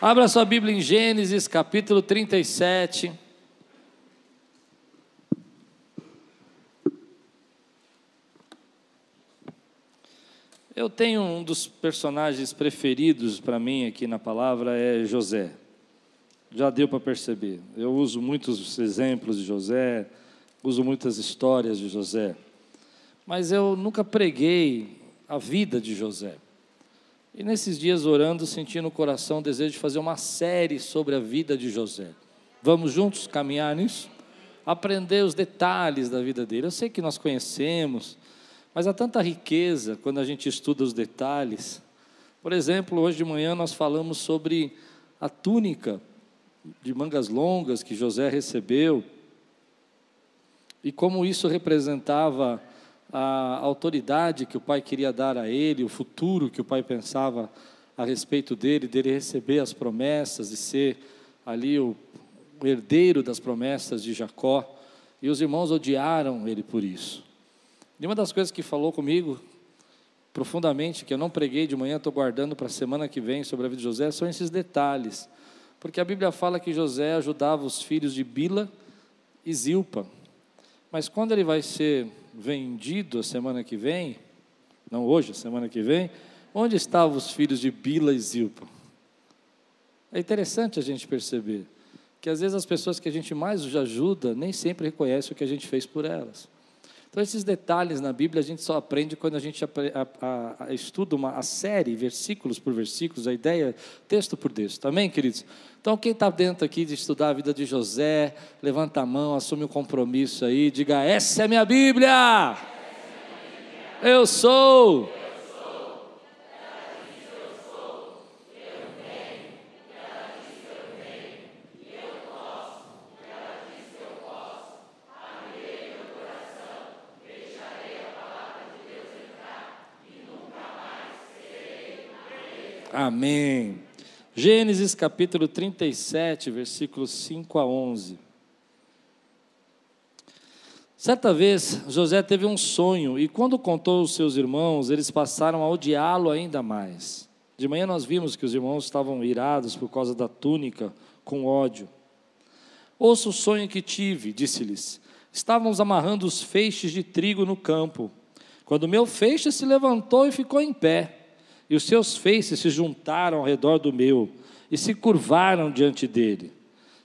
Abra sua Bíblia em Gênesis, capítulo 37. Eu tenho um dos personagens preferidos para mim aqui na palavra é José. Já deu para perceber. Eu uso muitos exemplos de José, uso muitas histórias de José. Mas eu nunca preguei a vida de José. E nesses dias orando, senti no coração o desejo de fazer uma série sobre a vida de José. Vamos juntos caminhar nisso? Aprender os detalhes da vida dele. Eu sei que nós conhecemos, mas há tanta riqueza quando a gente estuda os detalhes. Por exemplo, hoje de manhã nós falamos sobre a túnica de mangas longas que José recebeu e como isso representava a autoridade que o pai queria dar a ele, o futuro que o pai pensava a respeito dele, dele receber as promessas e ser ali o, herdeiro das promessas de Jacó. E os irmãos odiaram ele por isso. E uma das coisas que falou comigo profundamente, que eu não preguei de manhã, estou guardando para a semana que vem sobre a vida de José, são esses detalhes. Porque a Bíblia fala que José ajudava os filhos de Bila e Zilpa. Mas quando ele vai ser vendido a semana que vem, não hoje, a semana que vem, onde estavam os filhos de Bila e Zilpa? É interessante a gente perceber que às vezes as pessoas que a gente mais ajuda nem sempre reconhecem o que a gente fez por elas. Então, esses detalhes na Bíblia a gente só aprende quando a gente a, a, a, estuda uma, a série, versículos por versículos, a ideia, texto por texto. Amém, queridos? Então, quem está dentro aqui de estudar a vida de José, levanta a mão, assume o um compromisso aí, diga: Essa é minha Bíblia! Eu sou Amém. Gênesis capítulo 37, versículos 5 a 11. Certa vez, José teve um sonho e, quando contou aos seus irmãos, eles passaram a odiá-lo ainda mais. De manhã nós vimos que os irmãos estavam irados por causa da túnica, com ódio. Ouça o sonho que tive, disse-lhes. Estávamos amarrando os feixes de trigo no campo, quando meu feixe se levantou e ficou em pé e os seus feixes se juntaram ao redor do meu e se curvaram diante dele.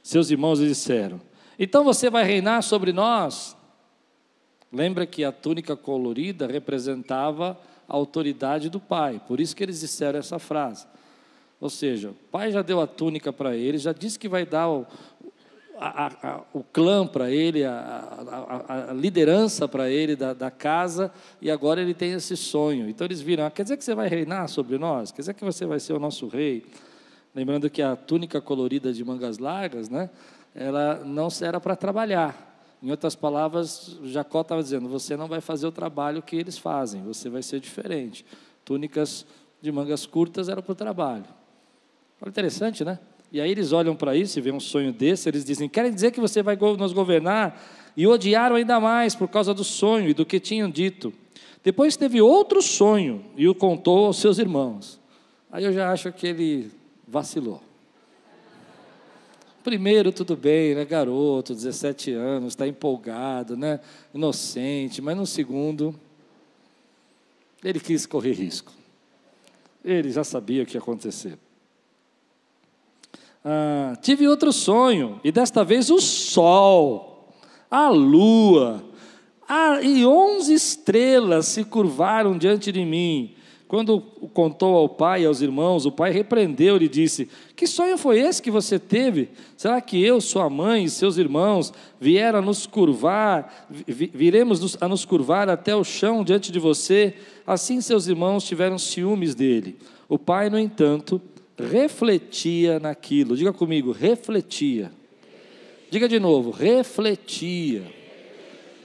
Seus irmãos lhe disseram: Então você vai reinar sobre nós? Lembra que a túnica colorida representava a autoridade do pai, por isso que eles disseram essa frase. Ou seja, o pai já deu a túnica para ele, já disse que vai dar a, a, o clã para ele, a, a liderança para ele da, da, casa, e agora ele tem esse sonho. Então eles viram: ah, quer dizer que você vai reinar sobre nós? Quer dizer que você vai ser o nosso rei? Lembrando que a túnica colorida de mangas largas, né, ela não era para trabalhar. Em outras palavras, Jacó estava dizendo: você não vai fazer o trabalho que eles fazem, você vai ser diferente. Túnicas de mangas curtas eram para o trabalho. Olha interessante, né? E aí eles olham para isso e veem um sonho desse, eles dizem: querem dizer que você vai nos governar? E odiaram ainda mais por causa do sonho e do que tinham dito. Depois teve outro sonho e o contou aos seus irmãos. Aí eu já acho que ele vacilou. Primeiro, tudo bem, né? Garoto, 17 anos, está empolgado, né? Inocente, mas no segundo, ele quis correr risco. Ele já sabia o que ia acontecer. Ah, tive outro sonho, e desta vez o sol, a lua, a, e onze estrelas se curvaram diante de mim. Quando contou ao pai e aos irmãos, o pai repreendeu e disse: Que sonho foi esse que você teve? Será que eu, sua mãe e seus irmãos vieram a nos curvar, viremos a nos curvar até o chão diante de você? Assim seus irmãos tiveram ciúmes dele. O pai, no entanto, refletia naquilo. Diga comigo, refletia. Diga de novo, refletia.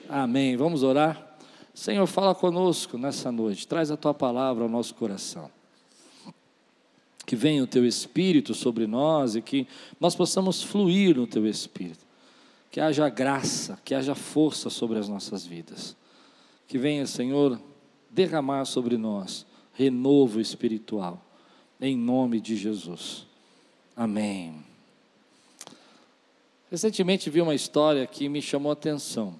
Amém. Vamos orar? Senhor, fala conosco nessa noite. Traz a tua palavra ao nosso coração. Que venha o teu espírito sobre nós e que nós possamos fluir no teu espírito. Que haja graça, que haja força sobre as nossas vidas. Que venha, Senhor, derramar sobre nós renovo espiritual em nome de Jesus. Amém. Recentemente vi uma história que me chamou a atenção.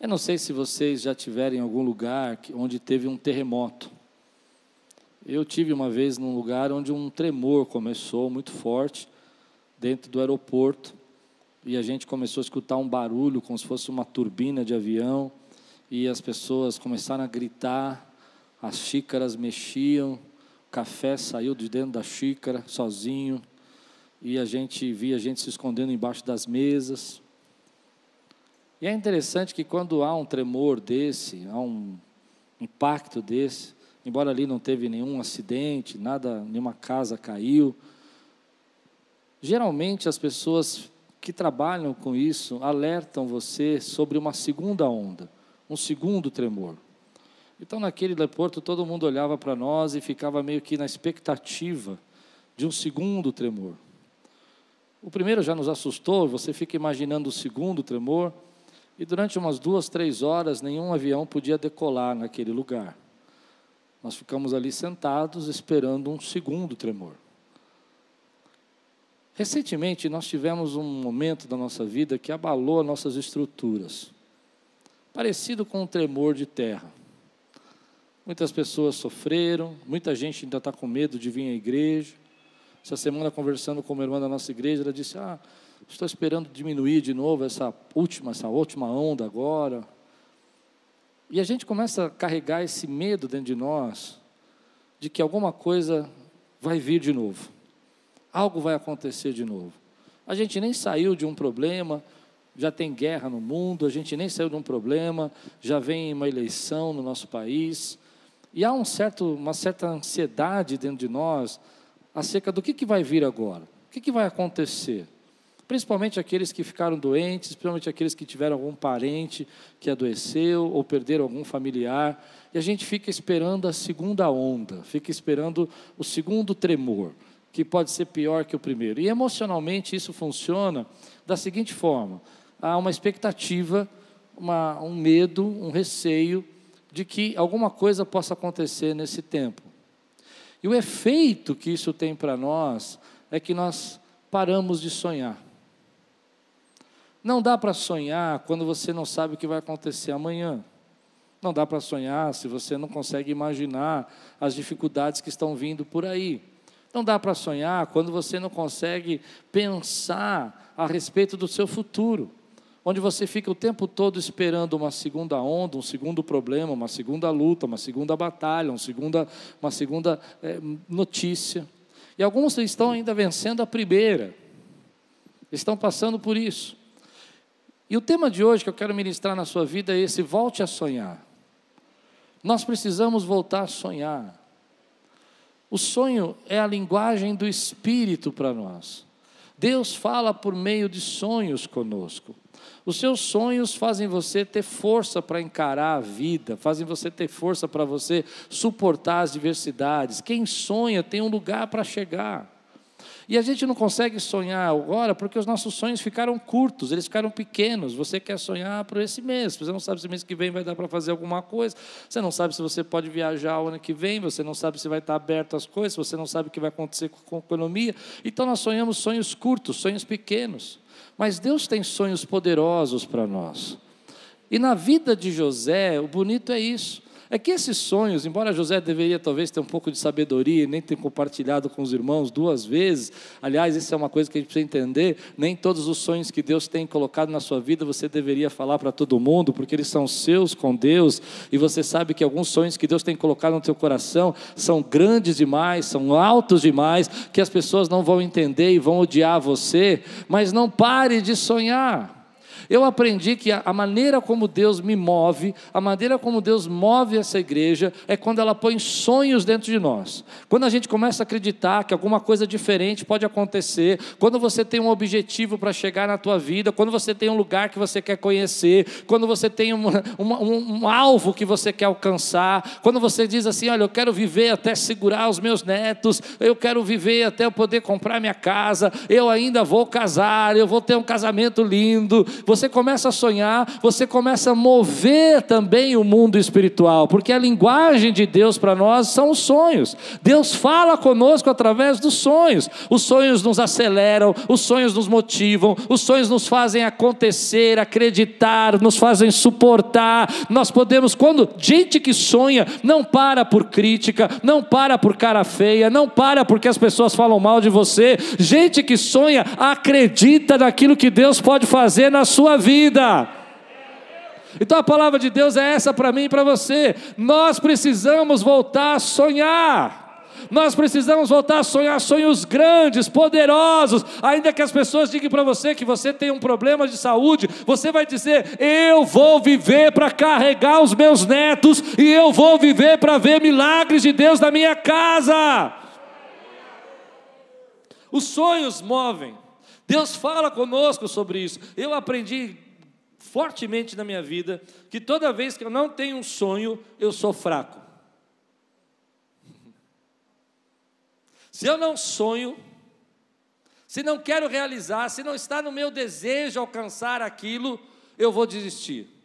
Eu não sei se vocês já tiveram em algum lugar onde teve um terremoto. Eu tive uma vez num lugar onde um tremor começou muito forte dentro do aeroporto e a gente começou a escutar um barulho como se fosse uma turbina de avião e as pessoas começaram a gritar, as xícaras mexiam, café saiu de dentro da xícara sozinho e a gente via a gente se escondendo embaixo das mesas. E é interessante que quando há um tremor desse, há um impacto desse, embora ali não teve nenhum acidente, nada, nenhuma casa caiu, geralmente as pessoas que trabalham com isso alertam você sobre uma segunda onda, um segundo tremor. Então, naquele aeroporto, todo mundo olhava para nós e ficava meio que na expectativa de um segundo tremor. O primeiro já nos assustou, você fica imaginando o segundo tremor, e durante umas duas, três horas, nenhum avião podia decolar naquele lugar. Nós ficamos ali sentados esperando um segundo tremor. Recentemente, nós tivemos um momento da nossa vida que abalou as nossas estruturas, parecido com um tremor de terra. Muitas pessoas sofreram, muita gente ainda está com medo de vir à igreja. Essa semana, conversando com uma irmã da nossa igreja, ela disse: Ah, estou esperando diminuir de novo essa última, essa última onda agora. E a gente começa a carregar esse medo dentro de nós, de que alguma coisa vai vir de novo, algo vai acontecer de novo. A gente nem saiu de um problema, já tem guerra no mundo, a gente nem saiu de um problema, já vem uma eleição no nosso país, e há um certo, uma certa ansiedade dentro de nós acerca do que, que vai vir agora, o que, que vai acontecer principalmente aqueles que ficaram doentes, principalmente aqueles que tiveram algum parente que adoeceu ou perderam algum familiar, e a gente fica esperando a segunda onda, fica esperando o segundo tremor, que pode ser pior que o primeiro. E emocionalmente isso funciona da seguinte forma: há uma expectativa, uma, um medo, um receio de que alguma coisa possa acontecer nesse tempo. E o efeito que isso tem para nós é que nós paramos de sonhar. Não dá para sonhar quando você não sabe o que vai acontecer amanhã. Não dá para sonhar se você não consegue imaginar as dificuldades que estão vindo por aí. Não dá para sonhar quando você não consegue pensar a respeito do seu futuro, onde você fica o tempo todo esperando uma segunda onda, um segundo problema, uma segunda luta, uma segunda batalha, uma segunda, uma segunda é, notícia. E alguns estão ainda vencendo a primeira, estão passando por isso. E o tema de hoje que eu quero ministrar na sua vida é esse: volte a sonhar. Nós precisamos voltar a sonhar. O sonho é a linguagem do Espírito para nós. Deus fala por meio de sonhos conosco. Os seus sonhos fazem você ter força para encarar a vida, fazem você ter força para você suportar as diversidades. Quem sonha tem um lugar para chegar. E a gente não consegue sonhar agora porque os nossos sonhos ficaram curtos, eles ficaram pequenos. Você quer sonhar para esse mês, você não sabe se mês que vem vai dar para fazer alguma coisa, você não sabe se você pode viajar o ano que vem, você não sabe se vai estar aberto as coisas, você não sabe o que vai acontecer com a economia. Então nós sonhamos sonhos curtos, sonhos pequenos. Mas Deus tem sonhos poderosos para nós. E na vida de José, o bonito é isso. É que esses sonhos, embora José deveria talvez ter um pouco de sabedoria e nem ter compartilhado com os irmãos duas vezes, aliás, isso é uma coisa que a gente precisa entender: nem todos os sonhos que Deus tem colocado na sua vida você deveria falar para todo mundo, porque eles são seus com Deus, e você sabe que alguns sonhos que Deus tem colocado no teu coração são grandes demais, são altos demais, que as pessoas não vão entender e vão odiar você, mas não pare de sonhar. Eu aprendi que a maneira como Deus me move, a maneira como Deus move essa igreja, é quando ela põe sonhos dentro de nós. Quando a gente começa a acreditar que alguma coisa diferente pode acontecer, quando você tem um objetivo para chegar na tua vida, quando você tem um lugar que você quer conhecer, quando você tem um, um, um alvo que você quer alcançar, quando você diz assim: olha, eu quero viver até segurar os meus netos, eu quero viver até eu poder comprar minha casa, eu ainda vou casar, eu vou ter um casamento lindo. Você você começa a sonhar, você começa a mover também o mundo espiritual, porque a linguagem de Deus para nós são os sonhos. Deus fala conosco através dos sonhos. Os sonhos nos aceleram, os sonhos nos motivam, os sonhos nos fazem acontecer, acreditar, nos fazem suportar. Nós podemos, quando gente que sonha, não para por crítica, não para por cara feia, não para porque as pessoas falam mal de você. Gente que sonha, acredita naquilo que Deus pode fazer na sua vida. Então a palavra de Deus é essa para mim e para você. Nós precisamos voltar a sonhar. Nós precisamos voltar a sonhar sonhos grandes, poderosos. Ainda que as pessoas digam para você que você tem um problema de saúde, você vai dizer: Eu vou viver para carregar os meus netos, e eu vou viver para ver milagres de Deus na minha casa. Os sonhos movem. Deus fala conosco sobre isso. Eu aprendi fortemente na minha vida que toda vez que eu não tenho um sonho, eu sou fraco. Se eu não sonho, se não quero realizar, se não está no meu desejo alcançar aquilo, eu vou desistir.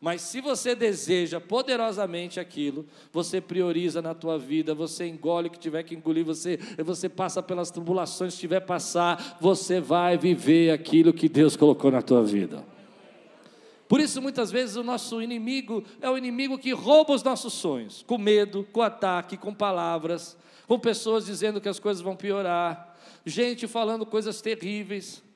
Mas se você deseja poderosamente aquilo, você prioriza na tua vida, você engole o que tiver que engolir, você, você passa pelas tribulações que tiver passar, você vai viver aquilo que Deus colocou na tua vida. Por isso, muitas vezes, o nosso inimigo é o inimigo que rouba os nossos sonhos, com medo, com ataque, com palavras, com pessoas dizendo que as coisas vão piorar, gente falando coisas terríveis.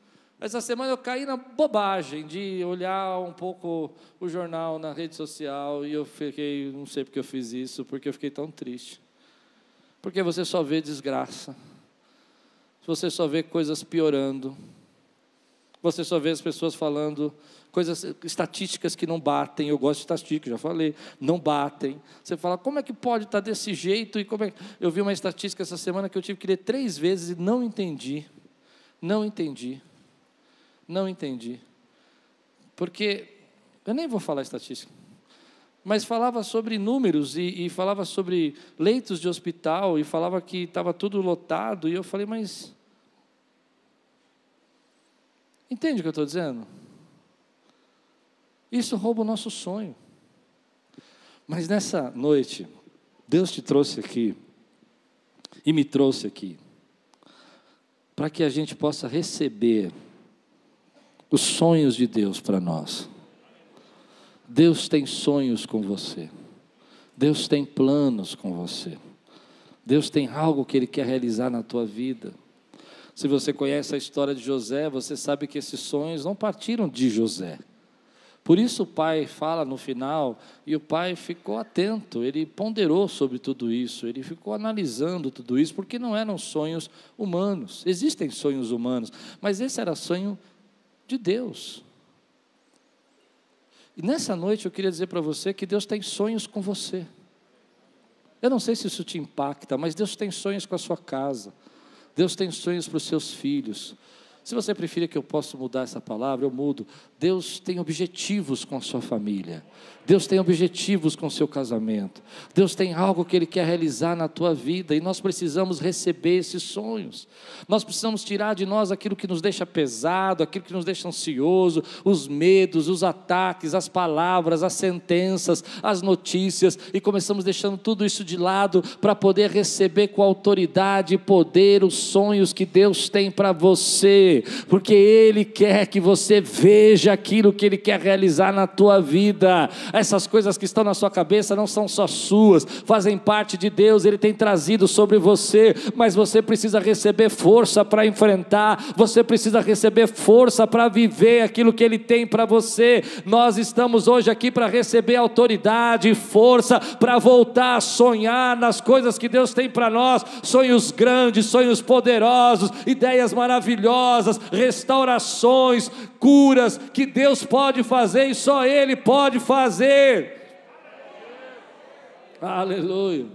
Essa semana eu caí na bobagem de olhar um pouco o jornal na rede social e eu fiquei, não sei porque eu fiz isso, porque eu fiquei tão triste. Porque você só vê desgraça, você só vê coisas piorando, você só vê as pessoas falando coisas, estatísticas que não batem. Eu gosto de estatística, já falei, não batem. Você fala, como é que pode estar desse jeito? E como é... Eu vi uma estatística essa semana que eu tive que ler três vezes e não entendi. Não entendi. Não entendi. Porque, eu nem vou falar estatística, mas falava sobre números e, e falava sobre leitos de hospital e falava que estava tudo lotado. E eu falei, mas. Entende o que eu estou dizendo? Isso rouba o nosso sonho. Mas nessa noite, Deus te trouxe aqui e me trouxe aqui para que a gente possa receber os sonhos de Deus para nós. Deus tem sonhos com você. Deus tem planos com você. Deus tem algo que Ele quer realizar na tua vida. Se você conhece a história de José, você sabe que esses sonhos não partiram de José. Por isso o pai fala no final, e o pai ficou atento, ele ponderou sobre tudo isso, ele ficou analisando tudo isso, porque não eram sonhos humanos. Existem sonhos humanos, mas esse era sonho de Deus. E nessa noite eu queria dizer para você que Deus tem sonhos com você. Eu não sei se isso te impacta, mas Deus tem sonhos com a sua casa. Deus tem sonhos para os seus filhos. Se você preferir que eu possa mudar essa palavra, eu mudo. Deus tem objetivos com a sua família. Deus tem objetivos com o seu casamento. Deus tem algo que Ele quer realizar na tua vida e nós precisamos receber esses sonhos. Nós precisamos tirar de nós aquilo que nos deixa pesado, aquilo que nos deixa ansioso, os medos, os ataques, as palavras, as sentenças, as notícias e começamos deixando tudo isso de lado para poder receber com autoridade e poder os sonhos que Deus tem para você, porque Ele quer que você veja aquilo que Ele quer realizar na tua vida essas coisas que estão na sua cabeça não são só suas, fazem parte de Deus, Ele tem trazido sobre você, mas você precisa receber força para enfrentar, você precisa receber força para viver aquilo que Ele tem para você. Nós estamos hoje aqui para receber autoridade força para voltar a sonhar nas coisas que Deus tem para nós, sonhos grandes, sonhos poderosos, ideias maravilhosas, restaurações, curas que Deus pode fazer e só Ele pode fazer. Aleluia.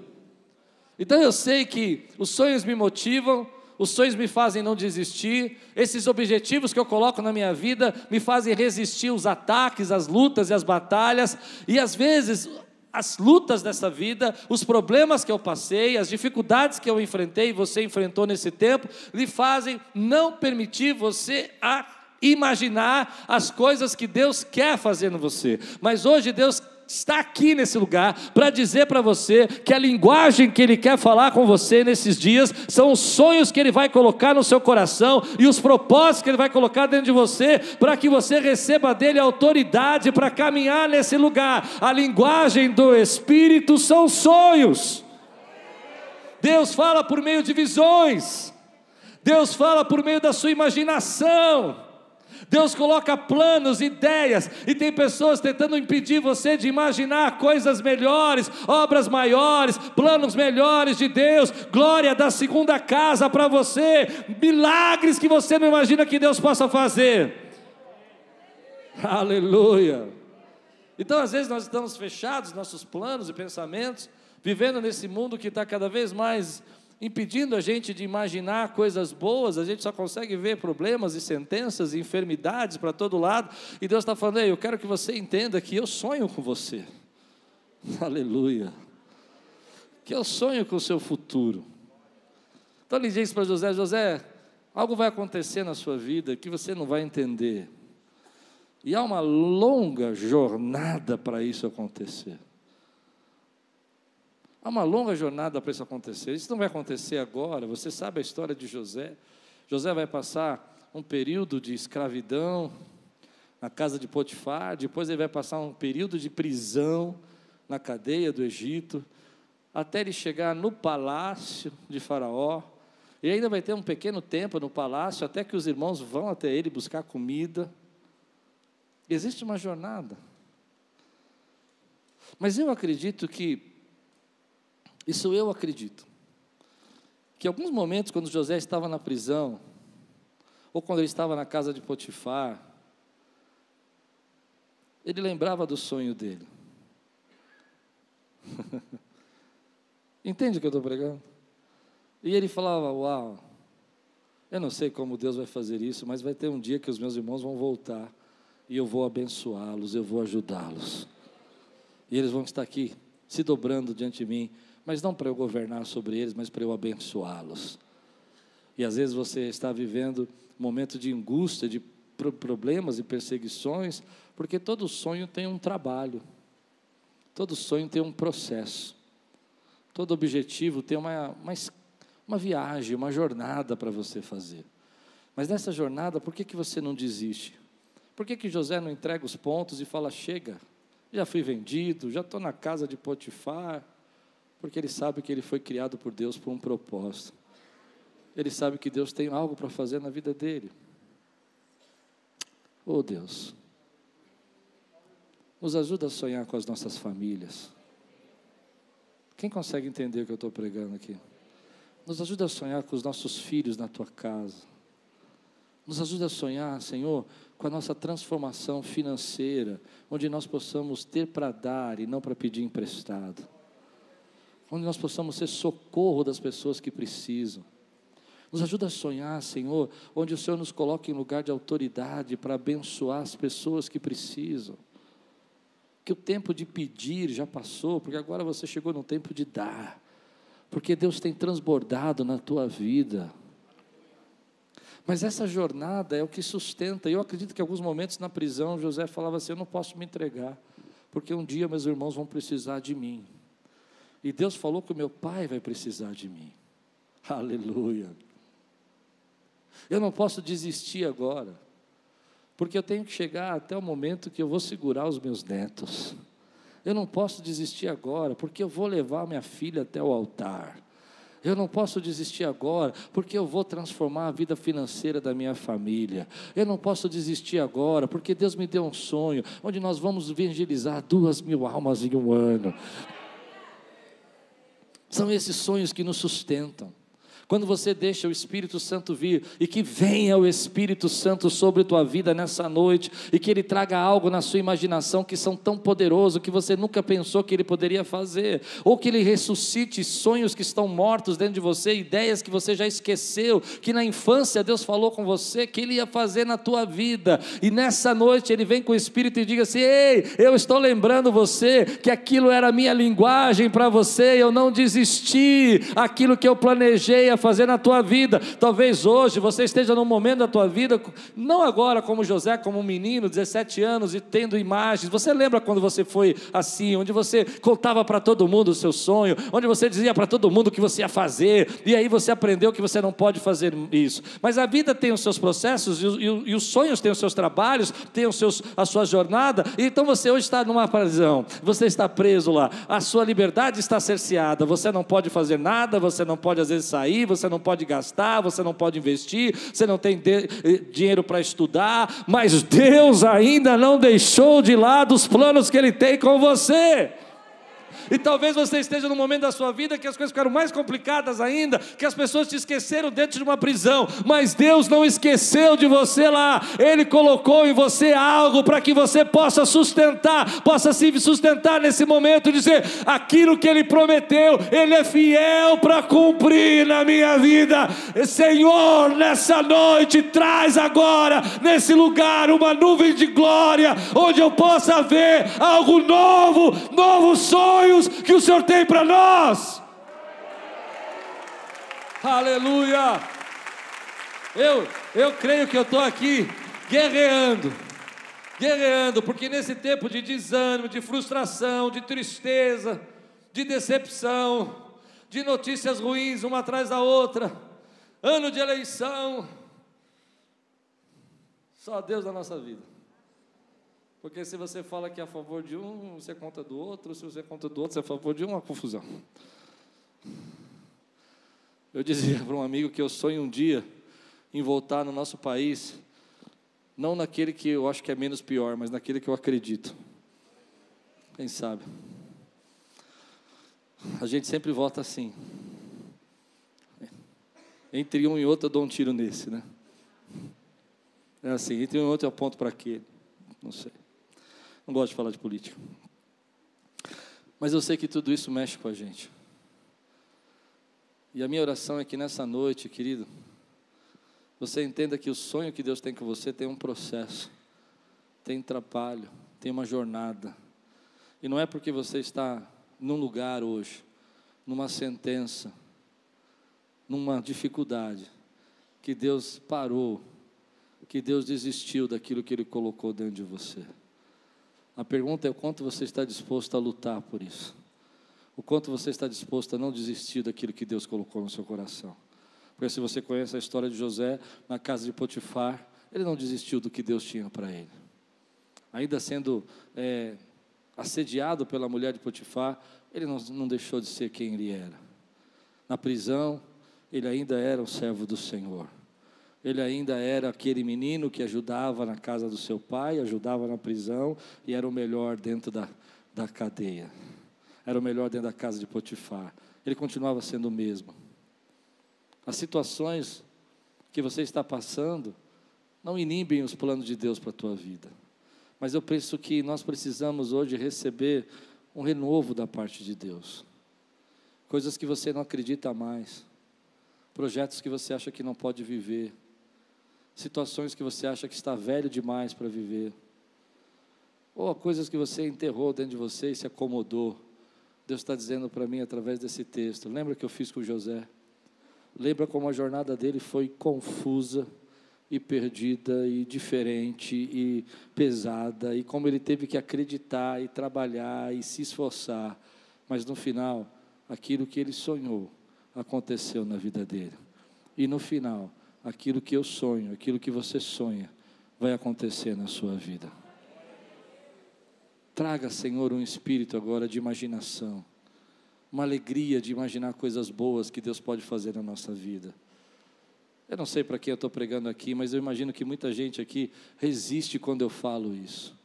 Então eu sei que os sonhos me motivam, os sonhos me fazem não desistir, esses objetivos que eu coloco na minha vida me fazem resistir os ataques, as lutas e as batalhas, e às vezes as lutas dessa vida, os problemas que eu passei, as dificuldades que eu enfrentei, você enfrentou nesse tempo, lhe fazem não permitir você a imaginar as coisas que Deus quer fazer em você. Mas hoje Deus está aqui nesse lugar para dizer para você que a linguagem que Ele quer falar com você nesses dias são os sonhos que Ele vai colocar no seu coração e os propósitos que Ele vai colocar dentro de você para que você receba dele autoridade para caminhar nesse lugar. A linguagem do Espírito são sonhos. Deus fala por meio de visões. Deus fala por meio da sua imaginação. Deus coloca planos, ideias, e tem pessoas tentando impedir você de imaginar coisas melhores, obras maiores, planos melhores de Deus, glória da segunda casa para você, milagres que você não imagina que Deus possa fazer. Aleluia. Então, às vezes, nós estamos fechados, nossos planos e pensamentos, vivendo nesse mundo que está cada vez mais impedindo a gente de imaginar coisas boas, a gente só consegue ver problemas e sentenças e enfermidades para todo lado, e Deus está falando, Ei, eu quero que você entenda que eu sonho com você, aleluia, que eu sonho com o seu futuro. Então ele diz para José: José, algo vai acontecer na sua vida que você não vai entender, e há uma longa jornada para isso acontecer. Há uma longa jornada para isso acontecer. Isso não vai acontecer agora. Você sabe a história de José. José vai passar um período de escravidão na casa de Potifar, depois ele vai passar um período de prisão na cadeia do Egito, até ele chegar no palácio de Faraó. E ainda vai ter um pequeno tempo no palácio, até que os irmãos vão até ele buscar comida. Existe uma jornada. Mas eu acredito que isso eu acredito. Que em alguns momentos, quando José estava na prisão, ou quando ele estava na casa de Potifar, ele lembrava do sonho dele. Entende o que eu estou pregando? E ele falava: Uau, eu não sei como Deus vai fazer isso, mas vai ter um dia que os meus irmãos vão voltar e eu vou abençoá-los, eu vou ajudá-los. E eles vão estar aqui se dobrando diante de mim mas não para eu governar sobre eles, mas para eu abençoá-los. E às vezes você está vivendo momento de angústia, de problemas e perseguições, porque todo sonho tem um trabalho, todo sonho tem um processo, todo objetivo tem uma, uma, uma viagem, uma jornada para você fazer. Mas nessa jornada, por que, que você não desiste? Por que, que José não entrega os pontos e fala: chega, já fui vendido, já estou na casa de Potifar, porque ele sabe que ele foi criado por Deus por um propósito. Ele sabe que Deus tem algo para fazer na vida dele. Oh Deus, nos ajuda a sonhar com as nossas famílias. Quem consegue entender o que eu estou pregando aqui? Nos ajuda a sonhar com os nossos filhos na tua casa. Nos ajuda a sonhar, Senhor, com a nossa transformação financeira, onde nós possamos ter para dar e não para pedir emprestado onde nós possamos ser socorro das pessoas que precisam. Nos ajuda a sonhar, Senhor, onde o Senhor nos coloque em lugar de autoridade para abençoar as pessoas que precisam. Que o tempo de pedir já passou, porque agora você chegou no tempo de dar. Porque Deus tem transbordado na tua vida. Mas essa jornada é o que sustenta. Eu acredito que em alguns momentos na prisão José falava assim: Eu não posso me entregar, porque um dia meus irmãos vão precisar de mim. E Deus falou que o meu pai vai precisar de mim. Aleluia. Eu não posso desistir agora, porque eu tenho que chegar até o momento que eu vou segurar os meus netos. Eu não posso desistir agora, porque eu vou levar minha filha até o altar. Eu não posso desistir agora, porque eu vou transformar a vida financeira da minha família. Eu não posso desistir agora, porque Deus me deu um sonho, onde nós vamos evangelizar duas mil almas em um ano. São esses sonhos que nos sustentam. Quando você deixa o Espírito Santo vir e que venha o Espírito Santo sobre tua vida nessa noite e que ele traga algo na sua imaginação que são tão poderoso que você nunca pensou que ele poderia fazer, ou que ele ressuscite sonhos que estão mortos dentro de você, ideias que você já esqueceu, que na infância Deus falou com você que ele ia fazer na tua vida. E nessa noite ele vem com o Espírito e diga assim: "Ei, eu estou lembrando você que aquilo era a minha linguagem para você, eu não desisti, aquilo que eu planejei queria fazer na tua vida. Talvez hoje você esteja num momento da tua vida, não agora como José, como um menino, 17 anos e tendo imagens. Você lembra quando você foi assim, onde você contava para todo mundo o seu sonho, onde você dizia para todo mundo o que você ia fazer, e aí você aprendeu que você não pode fazer isso. Mas a vida tem os seus processos e, e, e os sonhos têm os seus trabalhos, têm os seus, a sua jornada, então você hoje está numa prisão, você está preso lá, a sua liberdade está cerceada, você não pode fazer nada, você não pode às vezes sair, você não pode gastar, você não pode investir, você não tem eh, dinheiro para estudar, mas Deus ainda não deixou de lado os planos que Ele tem com você. E talvez você esteja no momento da sua vida que as coisas ficaram mais complicadas ainda, que as pessoas te esqueceram dentro de uma prisão, mas Deus não esqueceu de você lá, Ele colocou em você algo para que você possa sustentar, possa se sustentar nesse momento e dizer: aquilo que Ele prometeu, Ele é fiel para cumprir na minha vida. Senhor, nessa noite, traz agora nesse lugar uma nuvem de glória, onde eu possa ver algo novo, novos que o Senhor tem para nós. Aleluia! Eu, eu creio que eu estou aqui guerreando, guerreando, porque nesse tempo de desânimo, de frustração, de tristeza, de decepção, de notícias ruins uma atrás da outra, ano de eleição, só Deus na nossa vida. Porque se você fala que é a favor de um, você é conta do outro, se você é conta do outro, você é a favor de um, uma confusão. Eu dizia para um amigo que eu sonho um dia em voltar no nosso país, não naquele que eu acho que é menos pior, mas naquele que eu acredito. Quem sabe? A gente sempre vota assim. Entre um e outro eu dou um tiro nesse, né? É assim, entre um e outro eu aponto para aquele. Não sei. Não gosto de falar de política. Mas eu sei que tudo isso mexe com a gente. E a minha oração é que nessa noite, querido, você entenda que o sonho que Deus tem com você tem um processo, tem trabalho, tem uma jornada. E não é porque você está num lugar hoje, numa sentença, numa dificuldade, que Deus parou, que Deus desistiu daquilo que Ele colocou dentro de você. A pergunta é o quanto você está disposto a lutar por isso. O quanto você está disposto a não desistir daquilo que Deus colocou no seu coração. Porque se você conhece a história de José na casa de Potifar, ele não desistiu do que Deus tinha para ele. Ainda sendo é, assediado pela mulher de Potifar, ele não, não deixou de ser quem ele era. Na prisão, ele ainda era o servo do Senhor ele ainda era aquele menino que ajudava na casa do seu pai, ajudava na prisão e era o melhor dentro da, da cadeia. Era o melhor dentro da casa de Potifar. Ele continuava sendo o mesmo. As situações que você está passando não inibem os planos de Deus para a tua vida. Mas eu penso que nós precisamos hoje receber um renovo da parte de Deus. Coisas que você não acredita mais. Projetos que você acha que não pode viver situações que você acha que está velho demais para viver, ou coisas que você enterrou dentro de você e se acomodou. Deus está dizendo para mim através desse texto. Lembra que eu fiz com José? Lembra como a jornada dele foi confusa e perdida e diferente e pesada e como ele teve que acreditar e trabalhar e se esforçar, mas no final aquilo que ele sonhou aconteceu na vida dele. E no final aquilo que eu sonho, aquilo que você sonha, vai acontecer na sua vida. Traga, Senhor, um espírito agora de imaginação, uma alegria de imaginar coisas boas que Deus pode fazer na nossa vida. Eu não sei para quem eu estou pregando aqui, mas eu imagino que muita gente aqui resiste quando eu falo isso.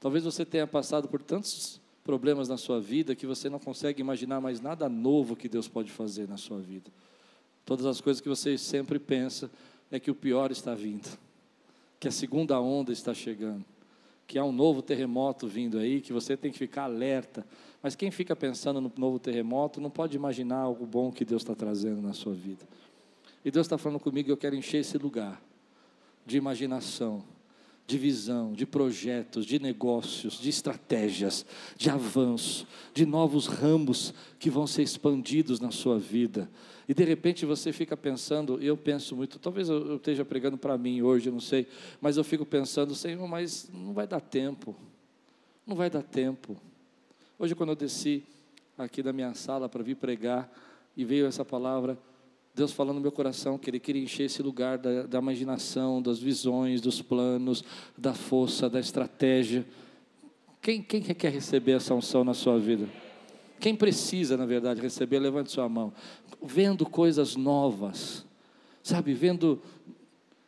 Talvez você tenha passado por tantos problemas na sua vida que você não consegue imaginar mais nada novo que Deus pode fazer na sua vida. Todas as coisas que você sempre pensa é que o pior está vindo, que a segunda onda está chegando, que há um novo terremoto vindo aí, que você tem que ficar alerta. Mas quem fica pensando no novo terremoto não pode imaginar algo bom que Deus está trazendo na sua vida. E Deus está falando comigo, eu quero encher esse lugar de imaginação, de visão, de projetos, de negócios, de estratégias, de avanço, de novos ramos que vão ser expandidos na sua vida. E de repente você fica pensando, eu penso muito, talvez eu esteja pregando para mim hoje, não sei, mas eu fico pensando, Senhor, mas não vai dar tempo, não vai dar tempo. Hoje, quando eu desci aqui da minha sala para vir pregar, e veio essa palavra, Deus falando no meu coração que Ele queria encher esse lugar da, da imaginação, das visões, dos planos, da força, da estratégia. Quem, quem quer receber essa unção na sua vida? Quem precisa, na verdade, receber, levante sua mão. Vendo coisas novas, sabe? Vendo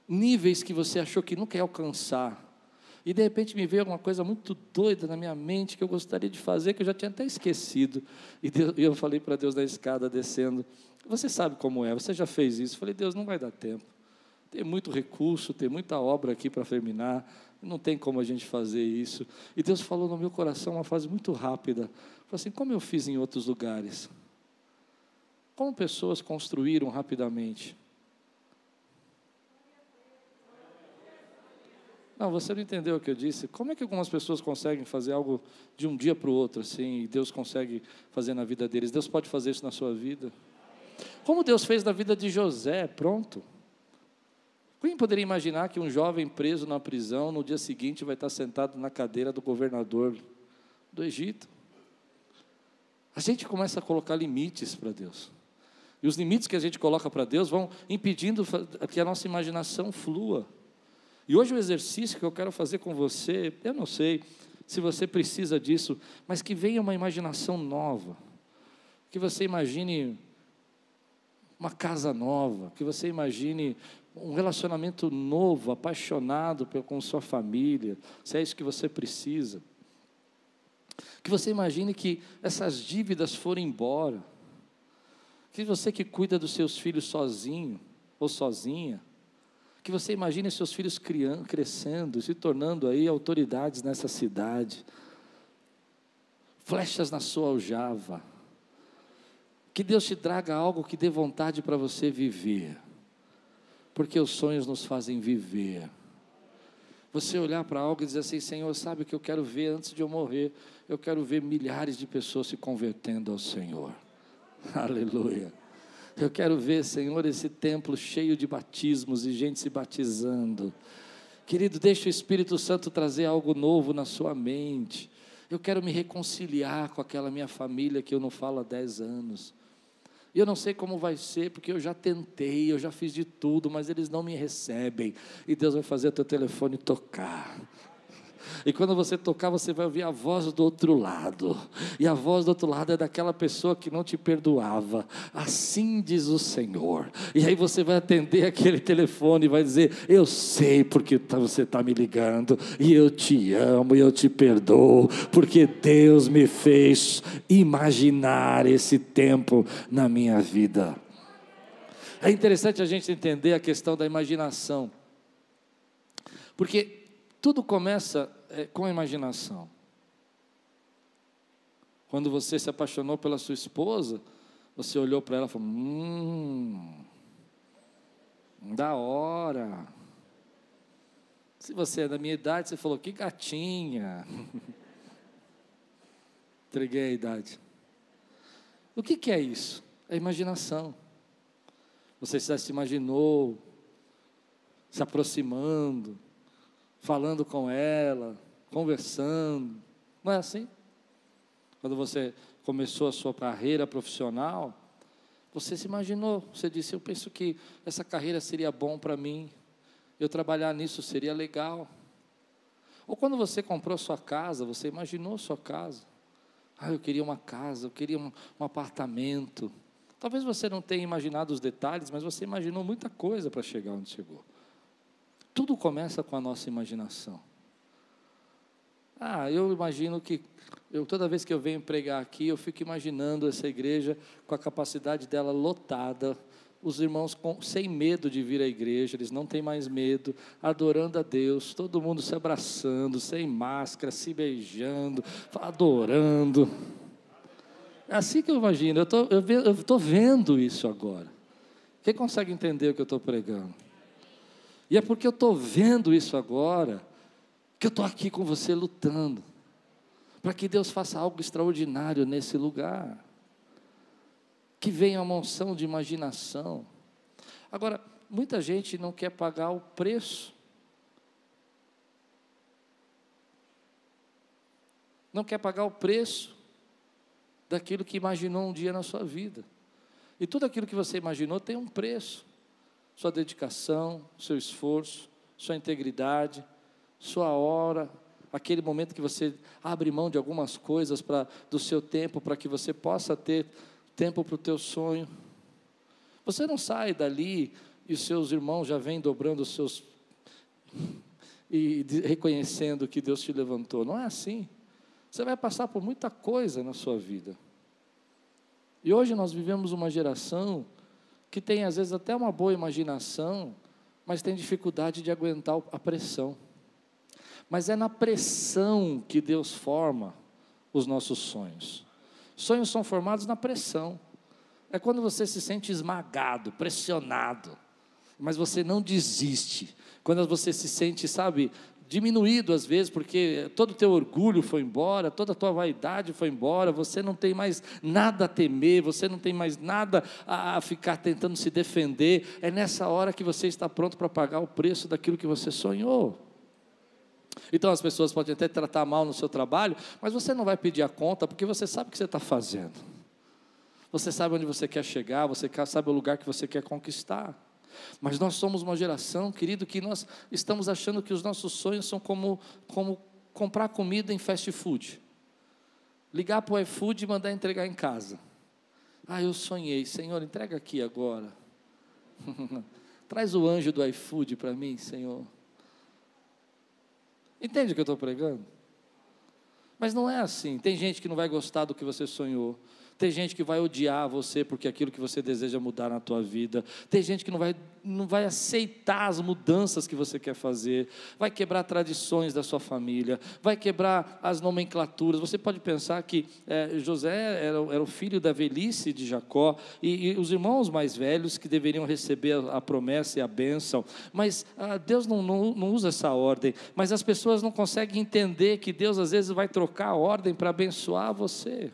níveis que você achou que nunca ia alcançar. E de repente me veio uma coisa muito doida na minha mente que eu gostaria de fazer, que eu já tinha até esquecido. E eu falei para Deus na escada descendo: Você sabe como é, você já fez isso. Eu falei: Deus, não vai dar tempo. Tem muito recurso, tem muita obra aqui para terminar, não tem como a gente fazer isso. E Deus falou no meu coração uma frase muito rápida: Falou assim, como eu fiz em outros lugares. Como pessoas construíram rapidamente. Não, você não entendeu o que eu disse. Como é que algumas pessoas conseguem fazer algo de um dia para o outro, assim, e Deus consegue fazer na vida deles? Deus pode fazer isso na sua vida. Como Deus fez na vida de José, pronto. Quem poderia imaginar que um jovem preso na prisão, no dia seguinte, vai estar sentado na cadeira do governador do Egito? A gente começa a colocar limites para Deus. E os limites que a gente coloca para Deus vão impedindo que a nossa imaginação flua. E hoje o exercício que eu quero fazer com você, eu não sei se você precisa disso, mas que venha uma imaginação nova. Que você imagine uma casa nova, que você imagine um relacionamento novo, apaixonado com sua família, se é isso que você precisa. Que você imagine que essas dívidas foram embora. Que você que cuida dos seus filhos sozinho ou sozinha, que você imagine seus filhos criando, crescendo, se tornando aí autoridades nessa cidade. Flechas na sua aljava. Que Deus te traga algo que dê vontade para você viver. Porque os sonhos nos fazem viver. Você olhar para algo e dizer assim: Senhor, sabe o que eu quero ver antes de eu morrer? Eu quero ver milhares de pessoas se convertendo ao Senhor. Aleluia. Eu quero ver, Senhor, esse templo cheio de batismos e gente se batizando. Querido, deixa o Espírito Santo trazer algo novo na sua mente. Eu quero me reconciliar com aquela minha família que eu não falo há dez anos. E eu não sei como vai ser, porque eu já tentei, eu já fiz de tudo, mas eles não me recebem. E Deus vai fazer o teu telefone tocar. E quando você tocar, você vai ouvir a voz do outro lado. E a voz do outro lado é daquela pessoa que não te perdoava. Assim diz o Senhor. E aí você vai atender aquele telefone e vai dizer: Eu sei porque tá, você está me ligando. E eu te amo e eu te perdoo. Porque Deus me fez imaginar esse tempo na minha vida. É interessante a gente entender a questão da imaginação. Porque tudo começa é, com a imaginação. Quando você se apaixonou pela sua esposa, você olhou para ela e falou: Hum, da hora. Se você é da minha idade, você falou: Que gatinha. Entreguei a idade. O que, que é isso? É imaginação. Você já se imaginou se aproximando, falando com ela, conversando. Não é assim? Quando você começou a sua carreira profissional, você se imaginou, você disse: Eu penso que essa carreira seria bom para mim, eu trabalhar nisso seria legal. Ou quando você comprou sua casa, você imaginou sua casa. Ah, eu queria uma casa, eu queria um, um apartamento. Talvez você não tenha imaginado os detalhes, mas você imaginou muita coisa para chegar onde chegou. Tudo começa com a nossa imaginação. Ah, eu imagino que eu, toda vez que eu venho pregar aqui, eu fico imaginando essa igreja com a capacidade dela lotada, os irmãos com, sem medo de vir à igreja, eles não têm mais medo, adorando a Deus, todo mundo se abraçando, sem máscara, se beijando, adorando. É assim que eu imagino, eu estou vendo isso agora. Quem consegue entender o que eu estou pregando? E é porque eu estou vendo isso agora, que eu estou aqui com você lutando, para que Deus faça algo extraordinário nesse lugar, que venha uma unção de imaginação. Agora, muita gente não quer pagar o preço, não quer pagar o preço daquilo que imaginou um dia na sua vida. E tudo aquilo que você imaginou tem um preço. Sua dedicação, seu esforço, sua integridade, sua hora, aquele momento que você abre mão de algumas coisas para do seu tempo para que você possa ter tempo para o teu sonho. Você não sai dali e os seus irmãos já vêm dobrando os seus e reconhecendo que Deus te levantou. Não é assim. Você vai passar por muita coisa na sua vida. E hoje nós vivemos uma geração que tem às vezes até uma boa imaginação, mas tem dificuldade de aguentar a pressão. Mas é na pressão que Deus forma os nossos sonhos. Sonhos são formados na pressão. É quando você se sente esmagado, pressionado, mas você não desiste. Quando você se sente, sabe, diminuído às vezes, porque todo o teu orgulho foi embora, toda a tua vaidade foi embora, você não tem mais nada a temer, você não tem mais nada a ficar tentando se defender. É nessa hora que você está pronto para pagar o preço daquilo que você sonhou. Então as pessoas podem até tratar mal no seu trabalho, mas você não vai pedir a conta porque você sabe o que você está fazendo. Você sabe onde você quer chegar, você sabe o lugar que você quer conquistar. Mas nós somos uma geração, querido, que nós estamos achando que os nossos sonhos são como, como comprar comida em fast food. Ligar para o iFood e mandar entregar em casa. Ah, eu sonhei, Senhor, entrega aqui agora. Traz o anjo do iFood para mim, Senhor. Entende o que eu estou pregando? Mas não é assim. Tem gente que não vai gostar do que você sonhou. Tem gente que vai odiar você porque aquilo que você deseja mudar na tua vida. Tem gente que não vai, não vai aceitar as mudanças que você quer fazer. Vai quebrar tradições da sua família. Vai quebrar as nomenclaturas. Você pode pensar que é, José era, era, o filho da velhice de Jacó e, e, os irmãos mais velhos que deveriam receber a, a promessa e a bênção. Mas ah, Deus não, não, não usa essa ordem. Mas as pessoas não conseguem entender que Deus às vezes vai trocar a ordem para abençoar você.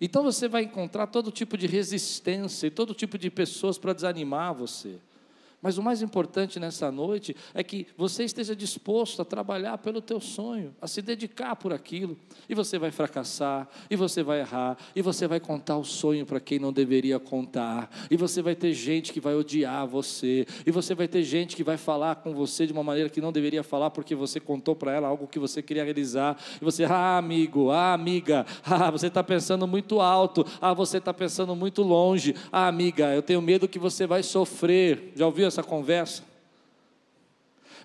Então você vai encontrar todo tipo de resistência e todo tipo de pessoas para desanimar você. Mas o mais importante nessa noite é que você esteja disposto a trabalhar pelo teu sonho, a se dedicar por aquilo. E você vai fracassar, e você vai errar, e você vai contar o sonho para quem não deveria contar. E você vai ter gente que vai odiar você, e você vai ter gente que vai falar com você de uma maneira que não deveria falar porque você contou para ela algo que você queria realizar. E você, ah, amigo, ah, amiga, ah, você está pensando muito alto, ah, você está pensando muito longe, ah, amiga, eu tenho medo que você vai sofrer. Já ouviu essa conversa.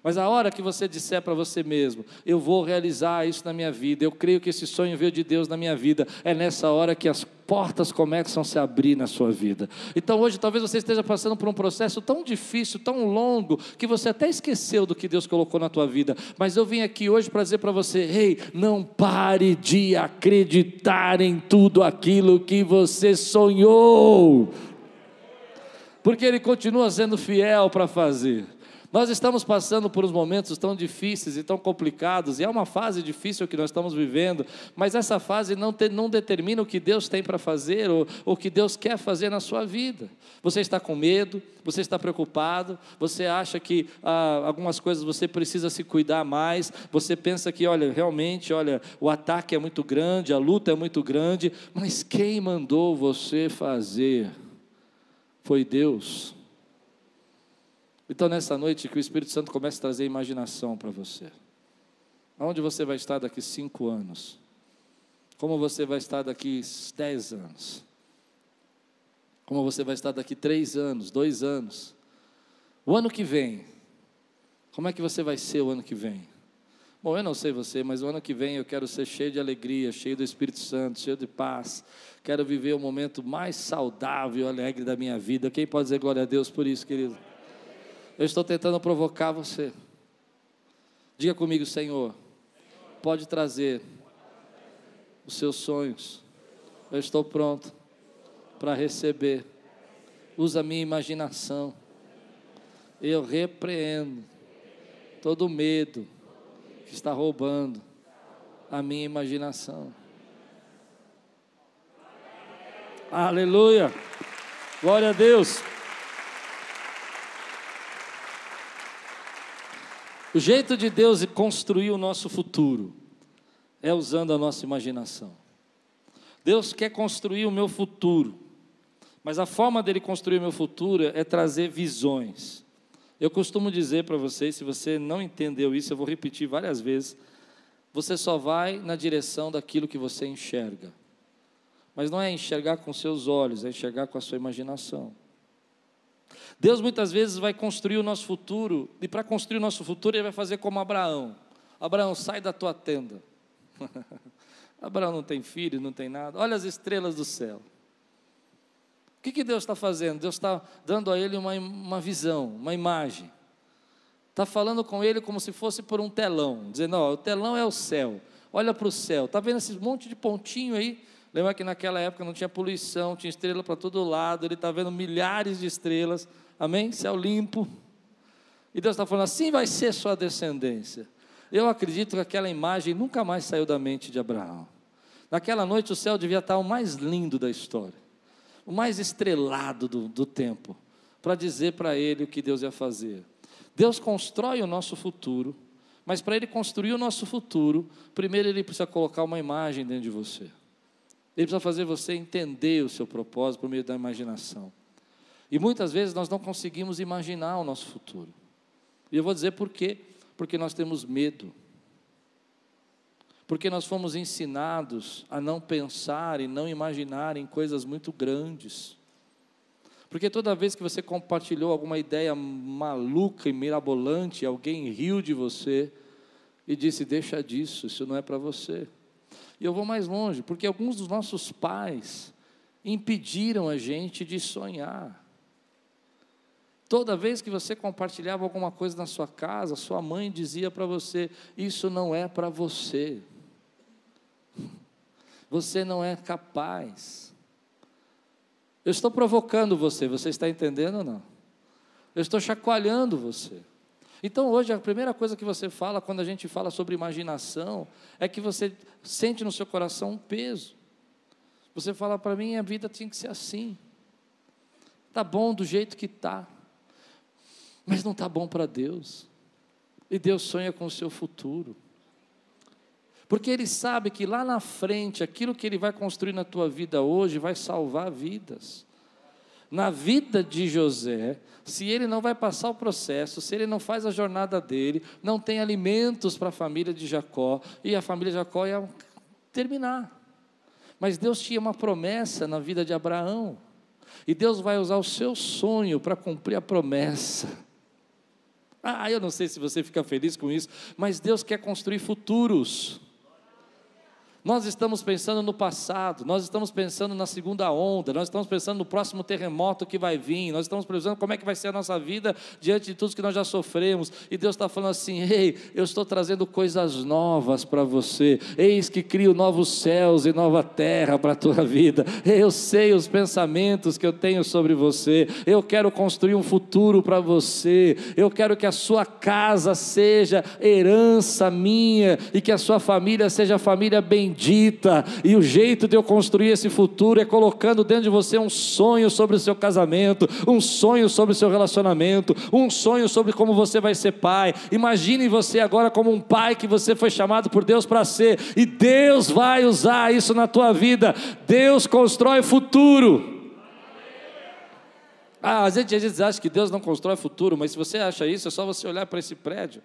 Mas a hora que você disser para você mesmo, eu vou realizar isso na minha vida, eu creio que esse sonho veio de Deus na minha vida, é nessa hora que as portas começam a se abrir na sua vida. Então hoje talvez você esteja passando por um processo tão difícil, tão longo, que você até esqueceu do que Deus colocou na tua vida. Mas eu vim aqui hoje para dizer para você: ei, não pare de acreditar em tudo aquilo que você sonhou porque Ele continua sendo fiel para fazer. Nós estamos passando por uns momentos tão difíceis e tão complicados, e é uma fase difícil que nós estamos vivendo, mas essa fase não, te, não determina o que Deus tem para fazer ou o que Deus quer fazer na sua vida. Você está com medo, você está preocupado, você acha que ah, algumas coisas você precisa se cuidar mais, você pensa que, olha, realmente, olha, o ataque é muito grande, a luta é muito grande, mas quem mandou você fazer? Foi Deus. Então, nessa noite, que o Espírito Santo comece a trazer imaginação para você. Aonde você vai estar daqui cinco anos? Como você vai estar daqui dez anos? Como você vai estar daqui três anos, dois anos? O ano que vem, como é que você vai ser o ano que vem? Bom, eu não sei você, mas o ano que vem eu quero ser cheio de alegria, cheio do Espírito Santo, cheio de paz. Quero viver o momento mais saudável e alegre da minha vida. Quem pode dizer glória a Deus por isso, querido? Eu estou tentando provocar você. Diga comigo, Senhor, pode trazer os seus sonhos. Eu estou pronto para receber. Usa a minha imaginação. Eu repreendo todo medo está roubando a minha imaginação. Aleluia. Glória a Deus. O jeito de Deus construir o nosso futuro é usando a nossa imaginação. Deus quer construir o meu futuro, mas a forma dele construir o meu futuro é trazer visões. Eu costumo dizer para vocês, se você não entendeu isso, eu vou repetir várias vezes. Você só vai na direção daquilo que você enxerga. Mas não é enxergar com seus olhos, é enxergar com a sua imaginação. Deus muitas vezes vai construir o nosso futuro, e para construir o nosso futuro, Ele vai fazer como Abraão: Abraão, sai da tua tenda. Abraão não tem filho, não tem nada. Olha as estrelas do céu. Que, que Deus está fazendo? Deus está dando a ele uma, uma visão, uma imagem. Está falando com ele como se fosse por um telão, dizendo: ó, o telão é o céu. Olha para o céu. Está vendo esse monte de pontinho aí? Lembra que naquela época não tinha poluição, tinha estrela para todo lado, ele está vendo milhares de estrelas, amém? Céu limpo. E Deus está falando, assim vai ser sua descendência. Eu acredito que aquela imagem nunca mais saiu da mente de Abraão. Naquela noite o céu devia estar o mais lindo da história, o mais estrelado do, do tempo, para dizer para ele o que Deus ia fazer. Deus constrói o nosso futuro, mas para ele construir o nosso futuro, primeiro ele precisa colocar uma imagem dentro de você. Ele precisa fazer você entender o seu propósito por meio da imaginação. E muitas vezes nós não conseguimos imaginar o nosso futuro. E eu vou dizer por quê? Porque nós temos medo. Porque nós fomos ensinados a não pensar e não imaginar em coisas muito grandes. Porque toda vez que você compartilhou alguma ideia maluca e mirabolante, alguém riu de você e disse: Deixa disso, isso não é para você. E eu vou mais longe, porque alguns dos nossos pais impediram a gente de sonhar. Toda vez que você compartilhava alguma coisa na sua casa, sua mãe dizia para você: Isso não é para você. Você não é capaz. Eu estou provocando você, você está entendendo ou não? Eu estou chacoalhando você. Então hoje a primeira coisa que você fala quando a gente fala sobre imaginação é que você sente no seu coração um peso. Você fala para mim, a vida tinha que ser assim. Tá bom do jeito que tá. Mas não tá bom para Deus. E Deus sonha com o seu futuro. Porque ele sabe que lá na frente, aquilo que ele vai construir na tua vida hoje vai salvar vidas na vida de José, se ele não vai passar o processo, se ele não faz a jornada dele, não tem alimentos para a família de Jacó, e a família de Jacó ia terminar. Mas Deus tinha uma promessa na vida de Abraão, e Deus vai usar o seu sonho para cumprir a promessa. Ah, eu não sei se você fica feliz com isso, mas Deus quer construir futuros. Nós estamos pensando no passado, nós estamos pensando na segunda onda, nós estamos pensando no próximo terremoto que vai vir, nós estamos pensando como é que vai ser a nossa vida diante de tudo que nós já sofremos. E Deus está falando assim: ei, eu estou trazendo coisas novas para você. Eis que crio novos céus e nova terra para a tua vida. Eu sei os pensamentos que eu tenho sobre você. Eu quero construir um futuro para você. Eu quero que a sua casa seja herança minha e que a sua família seja família bendita bendita, e o jeito de eu construir esse futuro é colocando dentro de você um sonho sobre o seu casamento, um sonho sobre o seu relacionamento, um sonho sobre como você vai ser pai. Imagine você agora como um pai que você foi chamado por Deus para ser, e Deus vai usar isso na tua vida. Deus constrói futuro. Ah, às vezes, às vezes acha que Deus não constrói futuro, mas se você acha isso, é só você olhar para esse prédio.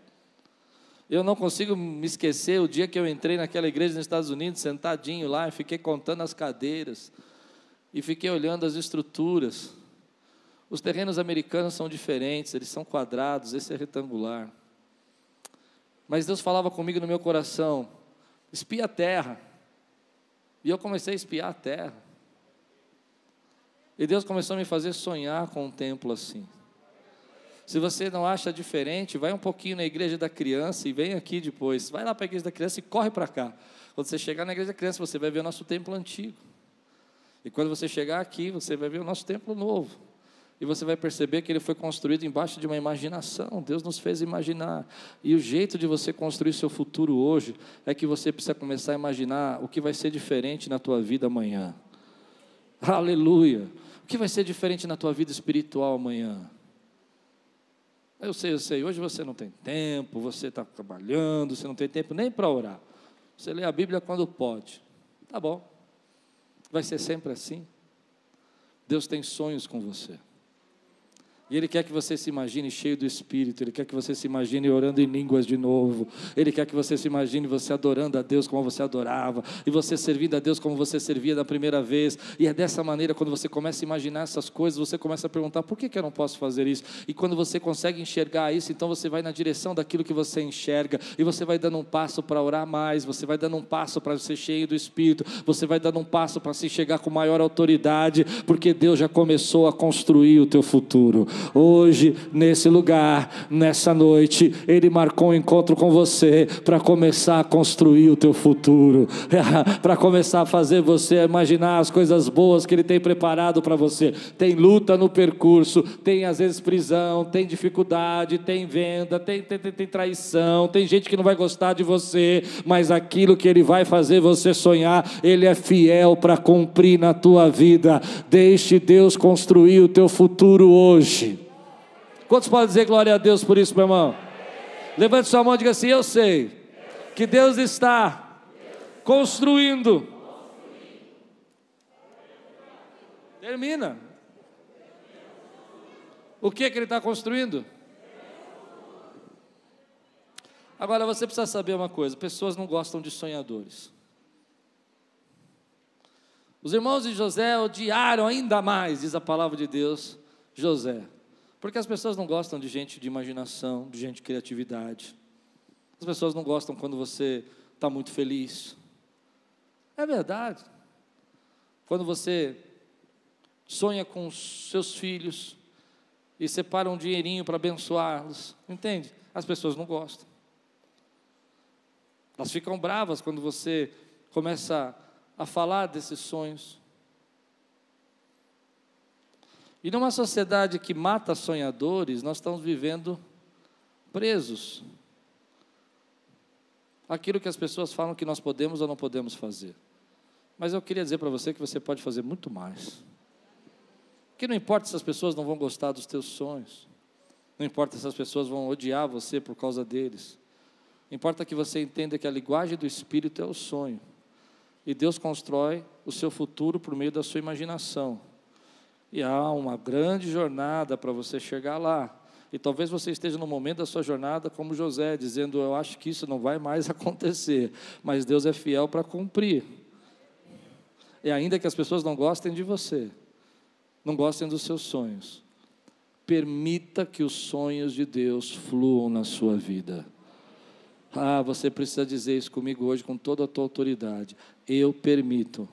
Eu não consigo me esquecer o dia que eu entrei naquela igreja nos Estados Unidos, sentadinho lá, e fiquei contando as cadeiras, e fiquei olhando as estruturas. Os terrenos americanos são diferentes, eles são quadrados, esse é retangular. Mas Deus falava comigo no meu coração: espia a terra. E eu comecei a espiar a terra. E Deus começou a me fazer sonhar com um templo assim. Se você não acha diferente, vai um pouquinho na igreja da criança e vem aqui depois. Vai lá para a igreja da criança e corre para cá. Quando você chegar na igreja da criança, você vai ver o nosso templo antigo. E quando você chegar aqui, você vai ver o nosso templo novo. E você vai perceber que ele foi construído embaixo de uma imaginação. Deus nos fez imaginar. E o jeito de você construir seu futuro hoje é que você precisa começar a imaginar o que vai ser diferente na tua vida amanhã. Aleluia. O que vai ser diferente na tua vida espiritual amanhã? Eu sei, eu sei, hoje você não tem tempo, você está trabalhando, você não tem tempo nem para orar. Você lê a Bíblia quando pode. Tá bom. Vai ser sempre assim. Deus tem sonhos com você. E Ele quer que você se imagine cheio do Espírito, Ele quer que você se imagine orando em línguas de novo, Ele quer que você se imagine você adorando a Deus como você adorava, e você servindo a Deus como você servia da primeira vez, e é dessa maneira, quando você começa a imaginar essas coisas, você começa a perguntar: por que, que eu não posso fazer isso? E quando você consegue enxergar isso, então você vai na direção daquilo que você enxerga, e você vai dando um passo para orar mais, você vai dando um passo para ser cheio do Espírito, você vai dando um passo para se chegar com maior autoridade, porque Deus já começou a construir o teu futuro. Hoje, nesse lugar, nessa noite, Ele marcou um encontro com você para começar a construir o teu futuro, para começar a fazer você imaginar as coisas boas que Ele tem preparado para você. Tem luta no percurso, tem às vezes prisão, tem dificuldade, tem venda, tem, tem, tem, tem traição, tem gente que não vai gostar de você, mas aquilo que Ele vai fazer você sonhar, Ele é fiel para cumprir na tua vida. Deixe Deus construir o teu futuro hoje. Quantos podem dizer glória a Deus por isso, meu irmão? Levante sua mão e diga assim: Eu sei que Deus está construindo. Termina. O que, que ele está construindo? Agora você precisa saber uma coisa: pessoas não gostam de sonhadores. Os irmãos de José odiaram ainda mais, diz a palavra de Deus, José. Porque as pessoas não gostam de gente de imaginação, de gente de criatividade. As pessoas não gostam quando você está muito feliz. É verdade. Quando você sonha com seus filhos e separa um dinheirinho para abençoá-los, entende? As pessoas não gostam. Elas ficam bravas quando você começa a falar desses sonhos. E numa sociedade que mata sonhadores, nós estamos vivendo presos. Aquilo que as pessoas falam que nós podemos ou não podemos fazer. Mas eu queria dizer para você que você pode fazer muito mais. Que não importa se as pessoas não vão gostar dos teus sonhos. Não importa se as pessoas vão odiar você por causa deles. Importa que você entenda que a linguagem do Espírito é o sonho. E Deus constrói o seu futuro por meio da sua imaginação. E há uma grande jornada para você chegar lá. E talvez você esteja no momento da sua jornada como José, dizendo: Eu acho que isso não vai mais acontecer, mas Deus é fiel para cumprir. E ainda que as pessoas não gostem de você, não gostem dos seus sonhos, permita que os sonhos de Deus fluam na sua vida. Ah, você precisa dizer isso comigo hoje com toda a tua autoridade. Eu permito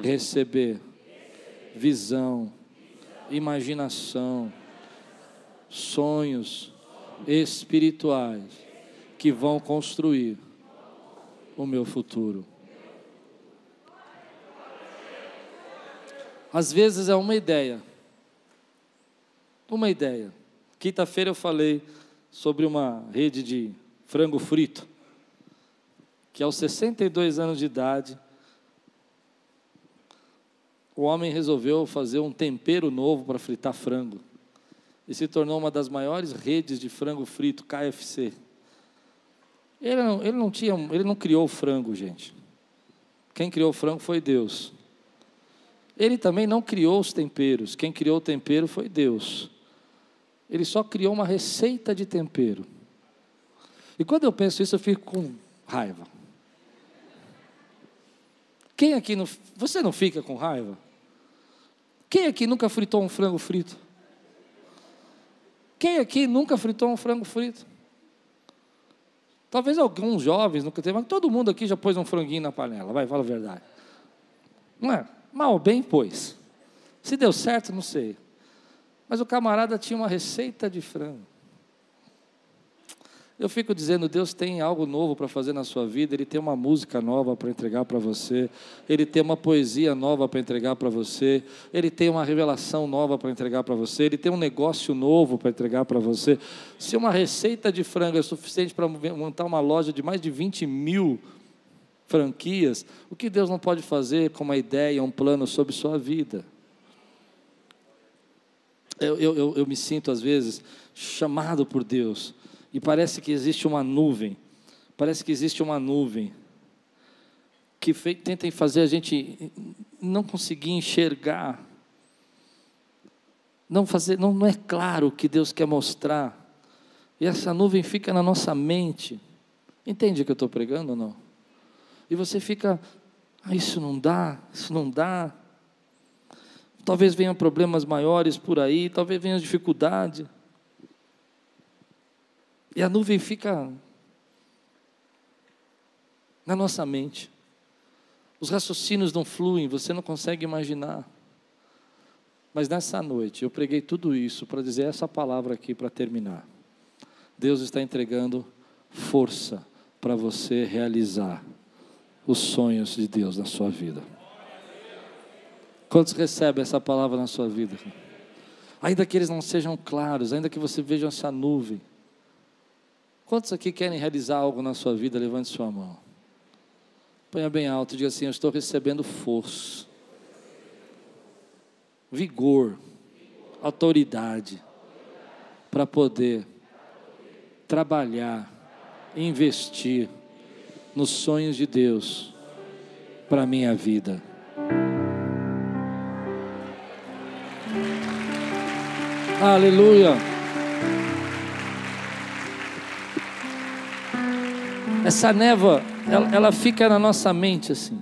receber visão, imaginação, sonhos espirituais que vão construir o meu futuro. Às vezes é uma ideia. Uma ideia. Quinta-feira eu falei sobre uma rede de frango frito, que aos 62 anos de idade o homem resolveu fazer um tempero novo para fritar frango. E se tornou uma das maiores redes de frango frito, KFC. Ele não, ele não tinha, ele não criou o frango, gente. Quem criou o frango foi Deus. Ele também não criou os temperos. Quem criou o tempero foi Deus. Ele só criou uma receita de tempero. E quando eu penso isso, eu fico com raiva. Quem aqui não. Você não fica com raiva? Quem aqui nunca fritou um frango frito? Quem aqui nunca fritou um frango frito? Talvez alguns jovens nunca tenham, mas todo mundo aqui já pôs um franguinho na panela, vai, fala a verdade. Não é? Mal bem pôs. Se deu certo, não sei. Mas o camarada tinha uma receita de frango. Eu fico dizendo, Deus tem algo novo para fazer na sua vida, Ele tem uma música nova para entregar para você, Ele tem uma poesia nova para entregar para você, Ele tem uma revelação nova para entregar para você, Ele tem um negócio novo para entregar para você. Se uma receita de frango é suficiente para montar uma loja de mais de 20 mil franquias, o que Deus não pode fazer com uma ideia, um plano sobre sua vida? Eu, eu, eu me sinto, às vezes, chamado por Deus e parece que existe uma nuvem, parece que existe uma nuvem que tentem fazer a gente não conseguir enxergar, não fazer, não, não é claro o que Deus quer mostrar. E essa nuvem fica na nossa mente. Entende o que eu estou pregando ou não? E você fica, ah, isso não dá, isso não dá. Talvez venham problemas maiores por aí, talvez venham dificuldade. E a nuvem fica na nossa mente. Os raciocínios não fluem, você não consegue imaginar. Mas nessa noite eu preguei tudo isso para dizer essa palavra aqui para terminar. Deus está entregando força para você realizar os sonhos de Deus na sua vida. Quantos recebem essa palavra na sua vida? Ainda que eles não sejam claros, ainda que você veja essa nuvem, Quantos aqui querem realizar algo na sua vida? Levante sua mão. Ponha bem alto diga assim: Eu estou recebendo força, vigor, autoridade para poder trabalhar, investir nos sonhos de Deus para a minha vida. Aleluia. Essa névoa, ela, ela fica na nossa mente assim.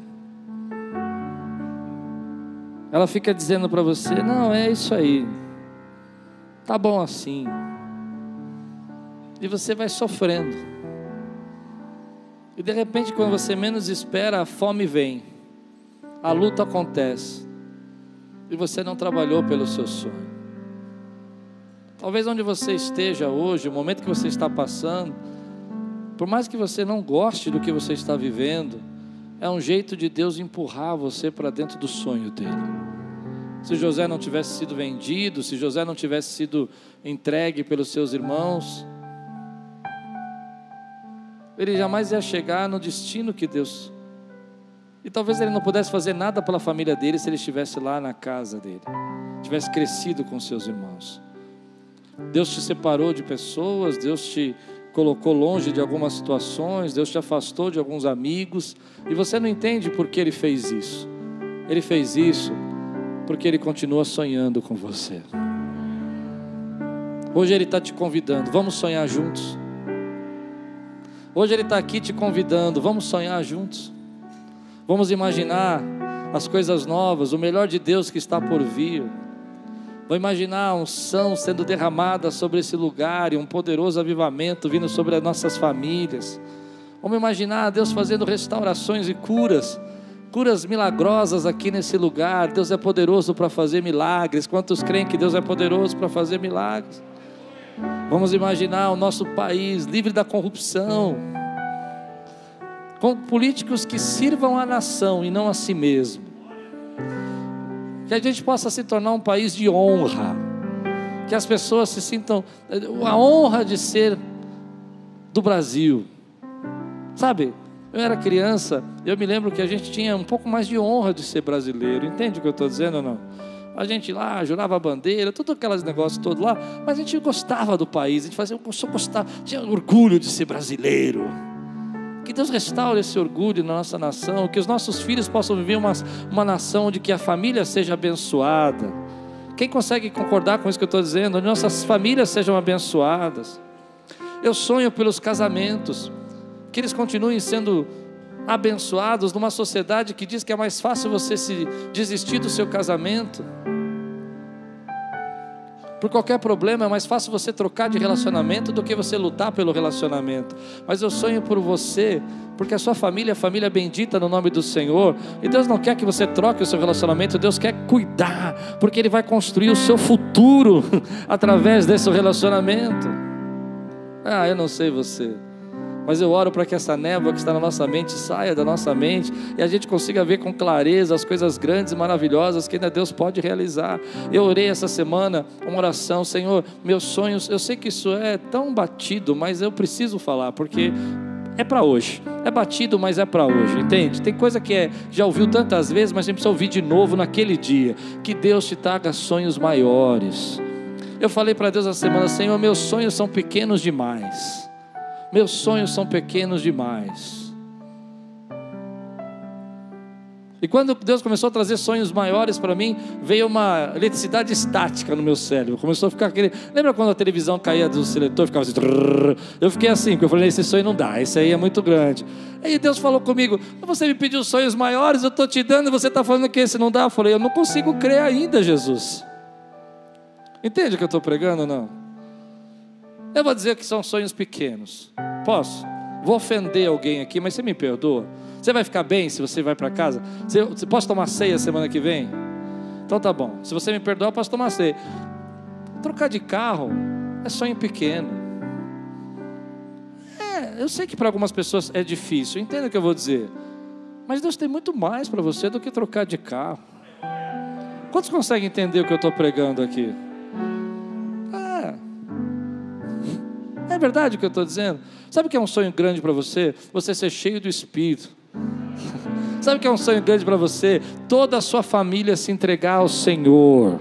Ela fica dizendo para você: não, é isso aí, tá bom assim. E você vai sofrendo. E de repente, quando você menos espera, a fome vem, a luta acontece, e você não trabalhou pelo seu sonho. Talvez onde você esteja hoje, o momento que você está passando, por mais que você não goste do que você está vivendo, é um jeito de Deus empurrar você para dentro do sonho dele. Se José não tivesse sido vendido, se José não tivesse sido entregue pelos seus irmãos, ele jamais ia chegar no destino que Deus. E talvez ele não pudesse fazer nada pela família dele se ele estivesse lá na casa dele, tivesse crescido com seus irmãos. Deus te separou de pessoas, Deus te colocou longe de algumas situações, Deus te afastou de alguns amigos, e você não entende por que Ele fez isso. Ele fez isso porque Ele continua sonhando com você. Hoje Ele está te convidando, vamos sonhar juntos. Hoje Ele está aqui te convidando, vamos sonhar juntos. Vamos imaginar as coisas novas, o melhor de Deus que está por vir. Vou imaginar a unção sendo derramada sobre esse lugar e um poderoso avivamento vindo sobre as nossas famílias. Vamos imaginar Deus fazendo restaurações e curas, curas milagrosas aqui nesse lugar. Deus é poderoso para fazer milagres. Quantos creem que Deus é poderoso para fazer milagres? Vamos imaginar o nosso país livre da corrupção, com políticos que sirvam à nação e não a si mesmo que a gente possa se tornar um país de honra, que as pessoas se sintam a honra de ser do Brasil. Sabe, eu era criança, eu me lembro que a gente tinha um pouco mais de honra de ser brasileiro. Entende o que eu estou dizendo ou não? A gente lá jurava a bandeira, tudo aqueles negócios todos lá, mas a gente gostava do país, a gente fazia, eu gostava, tinha orgulho de ser brasileiro. Que Deus restaure esse orgulho na nossa nação, que os nossos filhos possam viver uma, uma nação onde que a família seja abençoada. Quem consegue concordar com isso que eu estou dizendo? Onde nossas famílias sejam abençoadas. Eu sonho pelos casamentos, que eles continuem sendo abençoados numa sociedade que diz que é mais fácil você se desistir do seu casamento por qualquer problema é mais fácil você trocar de relacionamento do que você lutar pelo relacionamento. Mas eu sonho por você, porque a sua família é família bendita no nome do Senhor. E Deus não quer que você troque o seu relacionamento, Deus quer cuidar, porque Ele vai construir o seu futuro através desse relacionamento. Ah, eu não sei você. Mas eu oro para que essa névoa que está na nossa mente saia da nossa mente e a gente consiga ver com clareza as coisas grandes e maravilhosas que ainda Deus pode realizar. Eu orei essa semana uma oração, Senhor, meus sonhos, eu sei que isso é tão batido, mas eu preciso falar, porque é para hoje. É batido, mas é para hoje, entende? Tem coisa que é, já ouviu tantas vezes, mas a gente precisa ouvir de novo naquele dia. Que Deus te traga sonhos maiores. Eu falei para Deus essa semana, Senhor, meus sonhos são pequenos demais. Meus sonhos são pequenos demais. E quando Deus começou a trazer sonhos maiores para mim, veio uma eletricidade estática no meu cérebro. Começou a ficar aquele. Lembra quando a televisão caía do seletor, ficava assim. Eu fiquei assim, porque eu falei: esse sonho não dá, esse aí é muito grande. Aí Deus falou comigo: você me pediu sonhos maiores, eu estou te dando e você está falando que esse não dá. Eu falei: eu não consigo crer ainda, Jesus. Entende o que eu estou pregando ou não? Eu vou dizer que são sonhos pequenos. Posso? Vou ofender alguém aqui, mas você me perdoa. Você vai ficar bem se você vai para casa? Você, você pode tomar ceia semana que vem? Então tá bom. Se você me perdoar, eu posso tomar ceia. Trocar de carro é sonho pequeno. É, eu sei que para algumas pessoas é difícil, entenda o que eu vou dizer. Mas Deus tem muito mais para você do que trocar de carro. Quantos conseguem entender o que eu estou pregando aqui? É verdade o que eu estou dizendo? Sabe o que é um sonho grande para você? Você ser cheio do Espírito. Sabe o que é um sonho grande para você? Toda a sua família se entregar ao Senhor.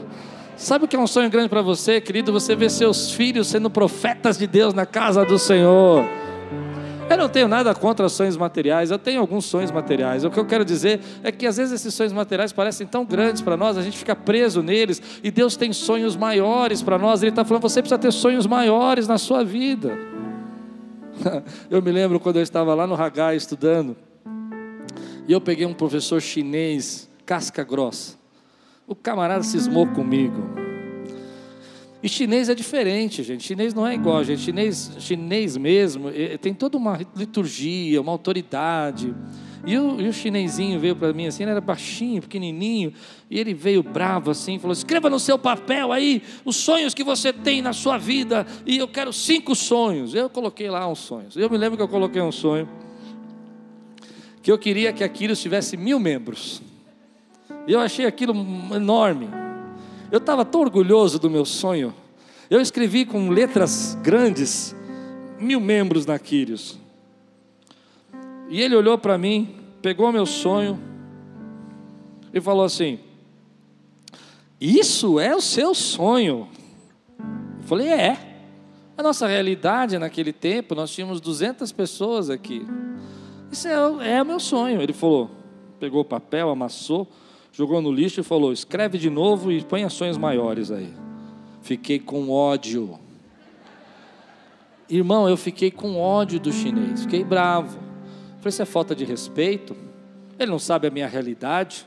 Sabe o que é um sonho grande para você, querido? Você ver seus filhos sendo profetas de Deus na casa do Senhor. Eu não tenho nada contra sonhos materiais, eu tenho alguns sonhos materiais. O que eu quero dizer é que às vezes esses sonhos materiais parecem tão grandes para nós, a gente fica preso neles, e Deus tem sonhos maiores para nós. Ele está falando, você precisa ter sonhos maiores na sua vida. Eu me lembro quando eu estava lá no Hagai estudando, e eu peguei um professor chinês, casca grossa. O camarada cismou comigo. E chinês é diferente, gente. Chinês não é igual, gente. Chinês, chinês mesmo, tem toda uma liturgia, uma autoridade. E o, e o chinesinho veio para mim assim, ele era baixinho, pequenininho, e ele veio bravo assim, falou: escreva no seu papel aí os sonhos que você tem na sua vida, e eu quero cinco sonhos. Eu coloquei lá uns sonhos. Eu me lembro que eu coloquei um sonho que eu queria que aquilo tivesse mil membros. E eu achei aquilo enorme. Eu estava tão orgulhoso do meu sonho. Eu escrevi com letras grandes, mil membros na Quírios. E ele olhou para mim, pegou meu sonho e falou assim: Isso é o seu sonho? Eu falei: É. A nossa realidade naquele tempo, nós tínhamos 200 pessoas aqui. Isso é, é o meu sonho. Ele falou, pegou o papel, amassou, jogou no lixo e falou: escreve de novo e põe sonhos maiores aí. Fiquei com ódio. Irmão, eu fiquei com ódio do chinês, fiquei bravo. Falei, isso é falta de respeito. Ele não sabe a minha realidade,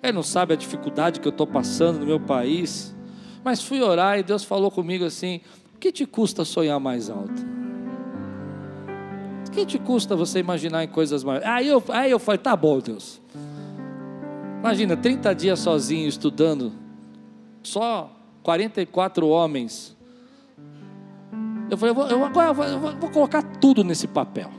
ele não sabe a dificuldade que eu estou passando no meu país. Mas fui orar e Deus falou comigo assim: o que te custa sonhar mais alto? que te custa você imaginar em coisas maiores? Aí eu, aí eu falei, tá bom, Deus. Imagina, 30 dias sozinho estudando, só 44 homens. Eu falei, eu vou, eu, agora vou, eu vou colocar tudo nesse papel.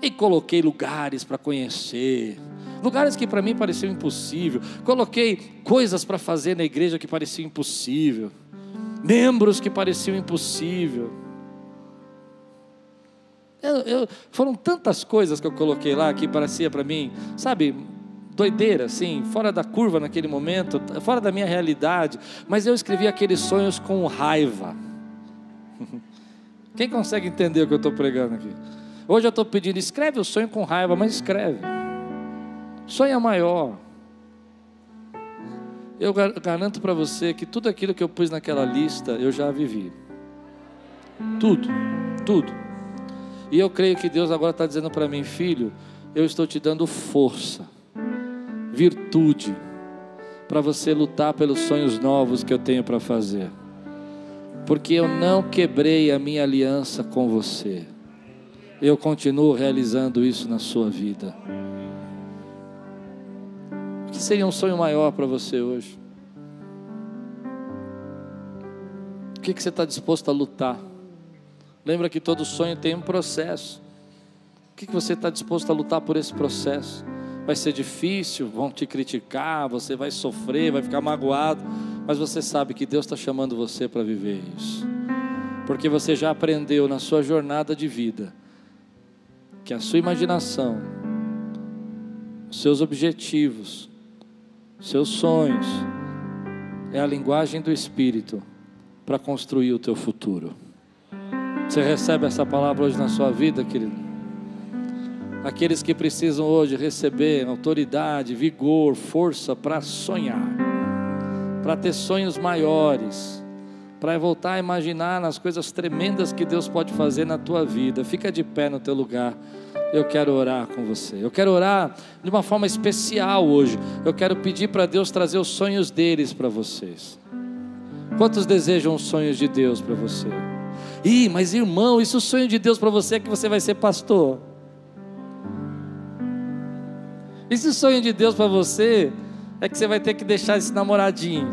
E coloquei lugares para conhecer, lugares que para mim pareciam impossível. Coloquei coisas para fazer na igreja que pareciam impossível, membros que pareciam impossível. Eu, eu, foram tantas coisas que eu coloquei lá que parecia para mim, sabe, doideira, assim, fora da curva naquele momento, fora da minha realidade. Mas eu escrevi aqueles sonhos com raiva. Quem consegue entender o que eu estou pregando aqui? Hoje eu estou pedindo, escreve o sonho com raiva, mas escreve. Sonha maior. Eu garanto para você que tudo aquilo que eu pus naquela lista eu já vivi. Tudo, tudo. E eu creio que Deus agora está dizendo para mim, filho, eu estou te dando força, virtude, para você lutar pelos sonhos novos que eu tenho para fazer. Porque eu não quebrei a minha aliança com você. Eu continuo realizando isso na sua vida. O que seria um sonho maior para você hoje? O que, que você está disposto a lutar? Lembra que todo sonho tem um processo. O que você está disposto a lutar por esse processo? Vai ser difícil, vão te criticar, você vai sofrer, vai ficar magoado, mas você sabe que Deus está chamando você para viver isso, porque você já aprendeu na sua jornada de vida que a sua imaginação, os seus objetivos, seus sonhos, é a linguagem do Espírito para construir o teu futuro. Você recebe essa palavra hoje na sua vida, querido? Aqueles que precisam hoje receber autoridade, vigor, força para sonhar, para ter sonhos maiores, para voltar a imaginar nas coisas tremendas que Deus pode fazer na tua vida. Fica de pé no teu lugar. Eu quero orar com você. Eu quero orar de uma forma especial hoje. Eu quero pedir para Deus trazer os sonhos deles para vocês. Quantos desejam os sonhos de Deus para você? Ih, mas irmão, isso é o sonho de Deus para você é que você vai ser pastor. Esse sonho de Deus para você é que você vai ter que deixar esse namoradinho.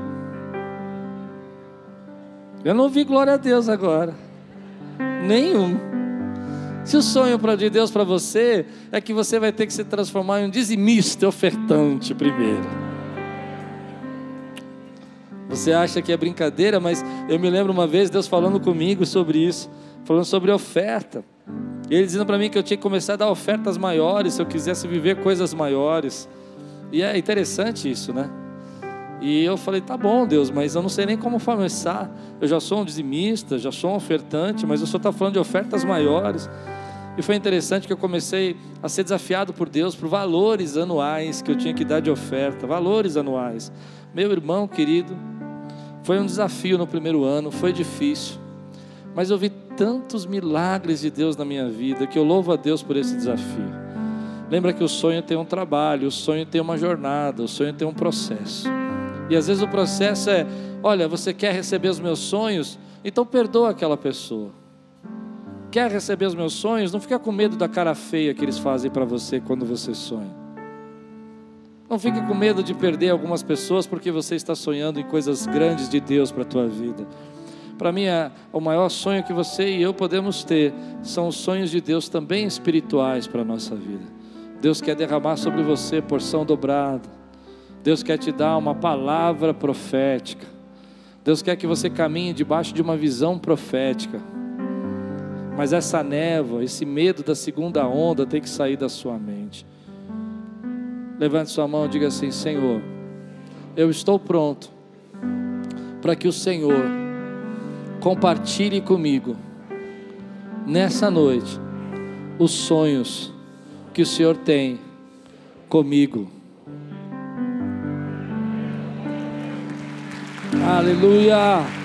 Eu não vi glória a Deus agora. Nenhum. Se o sonho de Deus para você é que você vai ter que se transformar em um dizimista ofertante primeiro. Você acha que é brincadeira, mas eu me lembro uma vez Deus falando comigo sobre isso, falando sobre oferta. Ele dizendo para mim que eu tinha que começar a dar ofertas maiores se eu quisesse viver coisas maiores. E é interessante isso, né? E eu falei, tá bom, Deus, mas eu não sei nem como começar. Eu já sou um dizimista, já sou um ofertante, mas o Senhor está falando de ofertas maiores. E foi interessante que eu comecei a ser desafiado por Deus por valores anuais que eu tinha que dar de oferta, valores anuais. Meu irmão querido, foi um desafio no primeiro ano, foi difícil, mas eu vi tantos milagres de Deus na minha vida que eu louvo a Deus por esse desafio. Lembra que o sonho tem um trabalho, o sonho tem uma jornada, o sonho tem um processo. E às vezes o processo é: olha, você quer receber os meus sonhos? Então perdoa aquela pessoa. Quer receber os meus sonhos? Não fica com medo da cara feia que eles fazem para você quando você sonha. Não fique com medo de perder algumas pessoas porque você está sonhando em coisas grandes de Deus para a tua vida. Para mim, é, o maior sonho que você e eu podemos ter são os sonhos de Deus também espirituais para a nossa vida. Deus quer derramar sobre você porção dobrada. Deus quer te dar uma palavra profética. Deus quer que você caminhe debaixo de uma visão profética. Mas essa névoa, esse medo da segunda onda tem que sair da sua mente. Levante sua mão e diga assim: Senhor, eu estou pronto para que o Senhor compartilhe comigo nessa noite os sonhos que o Senhor tem comigo. Aleluia!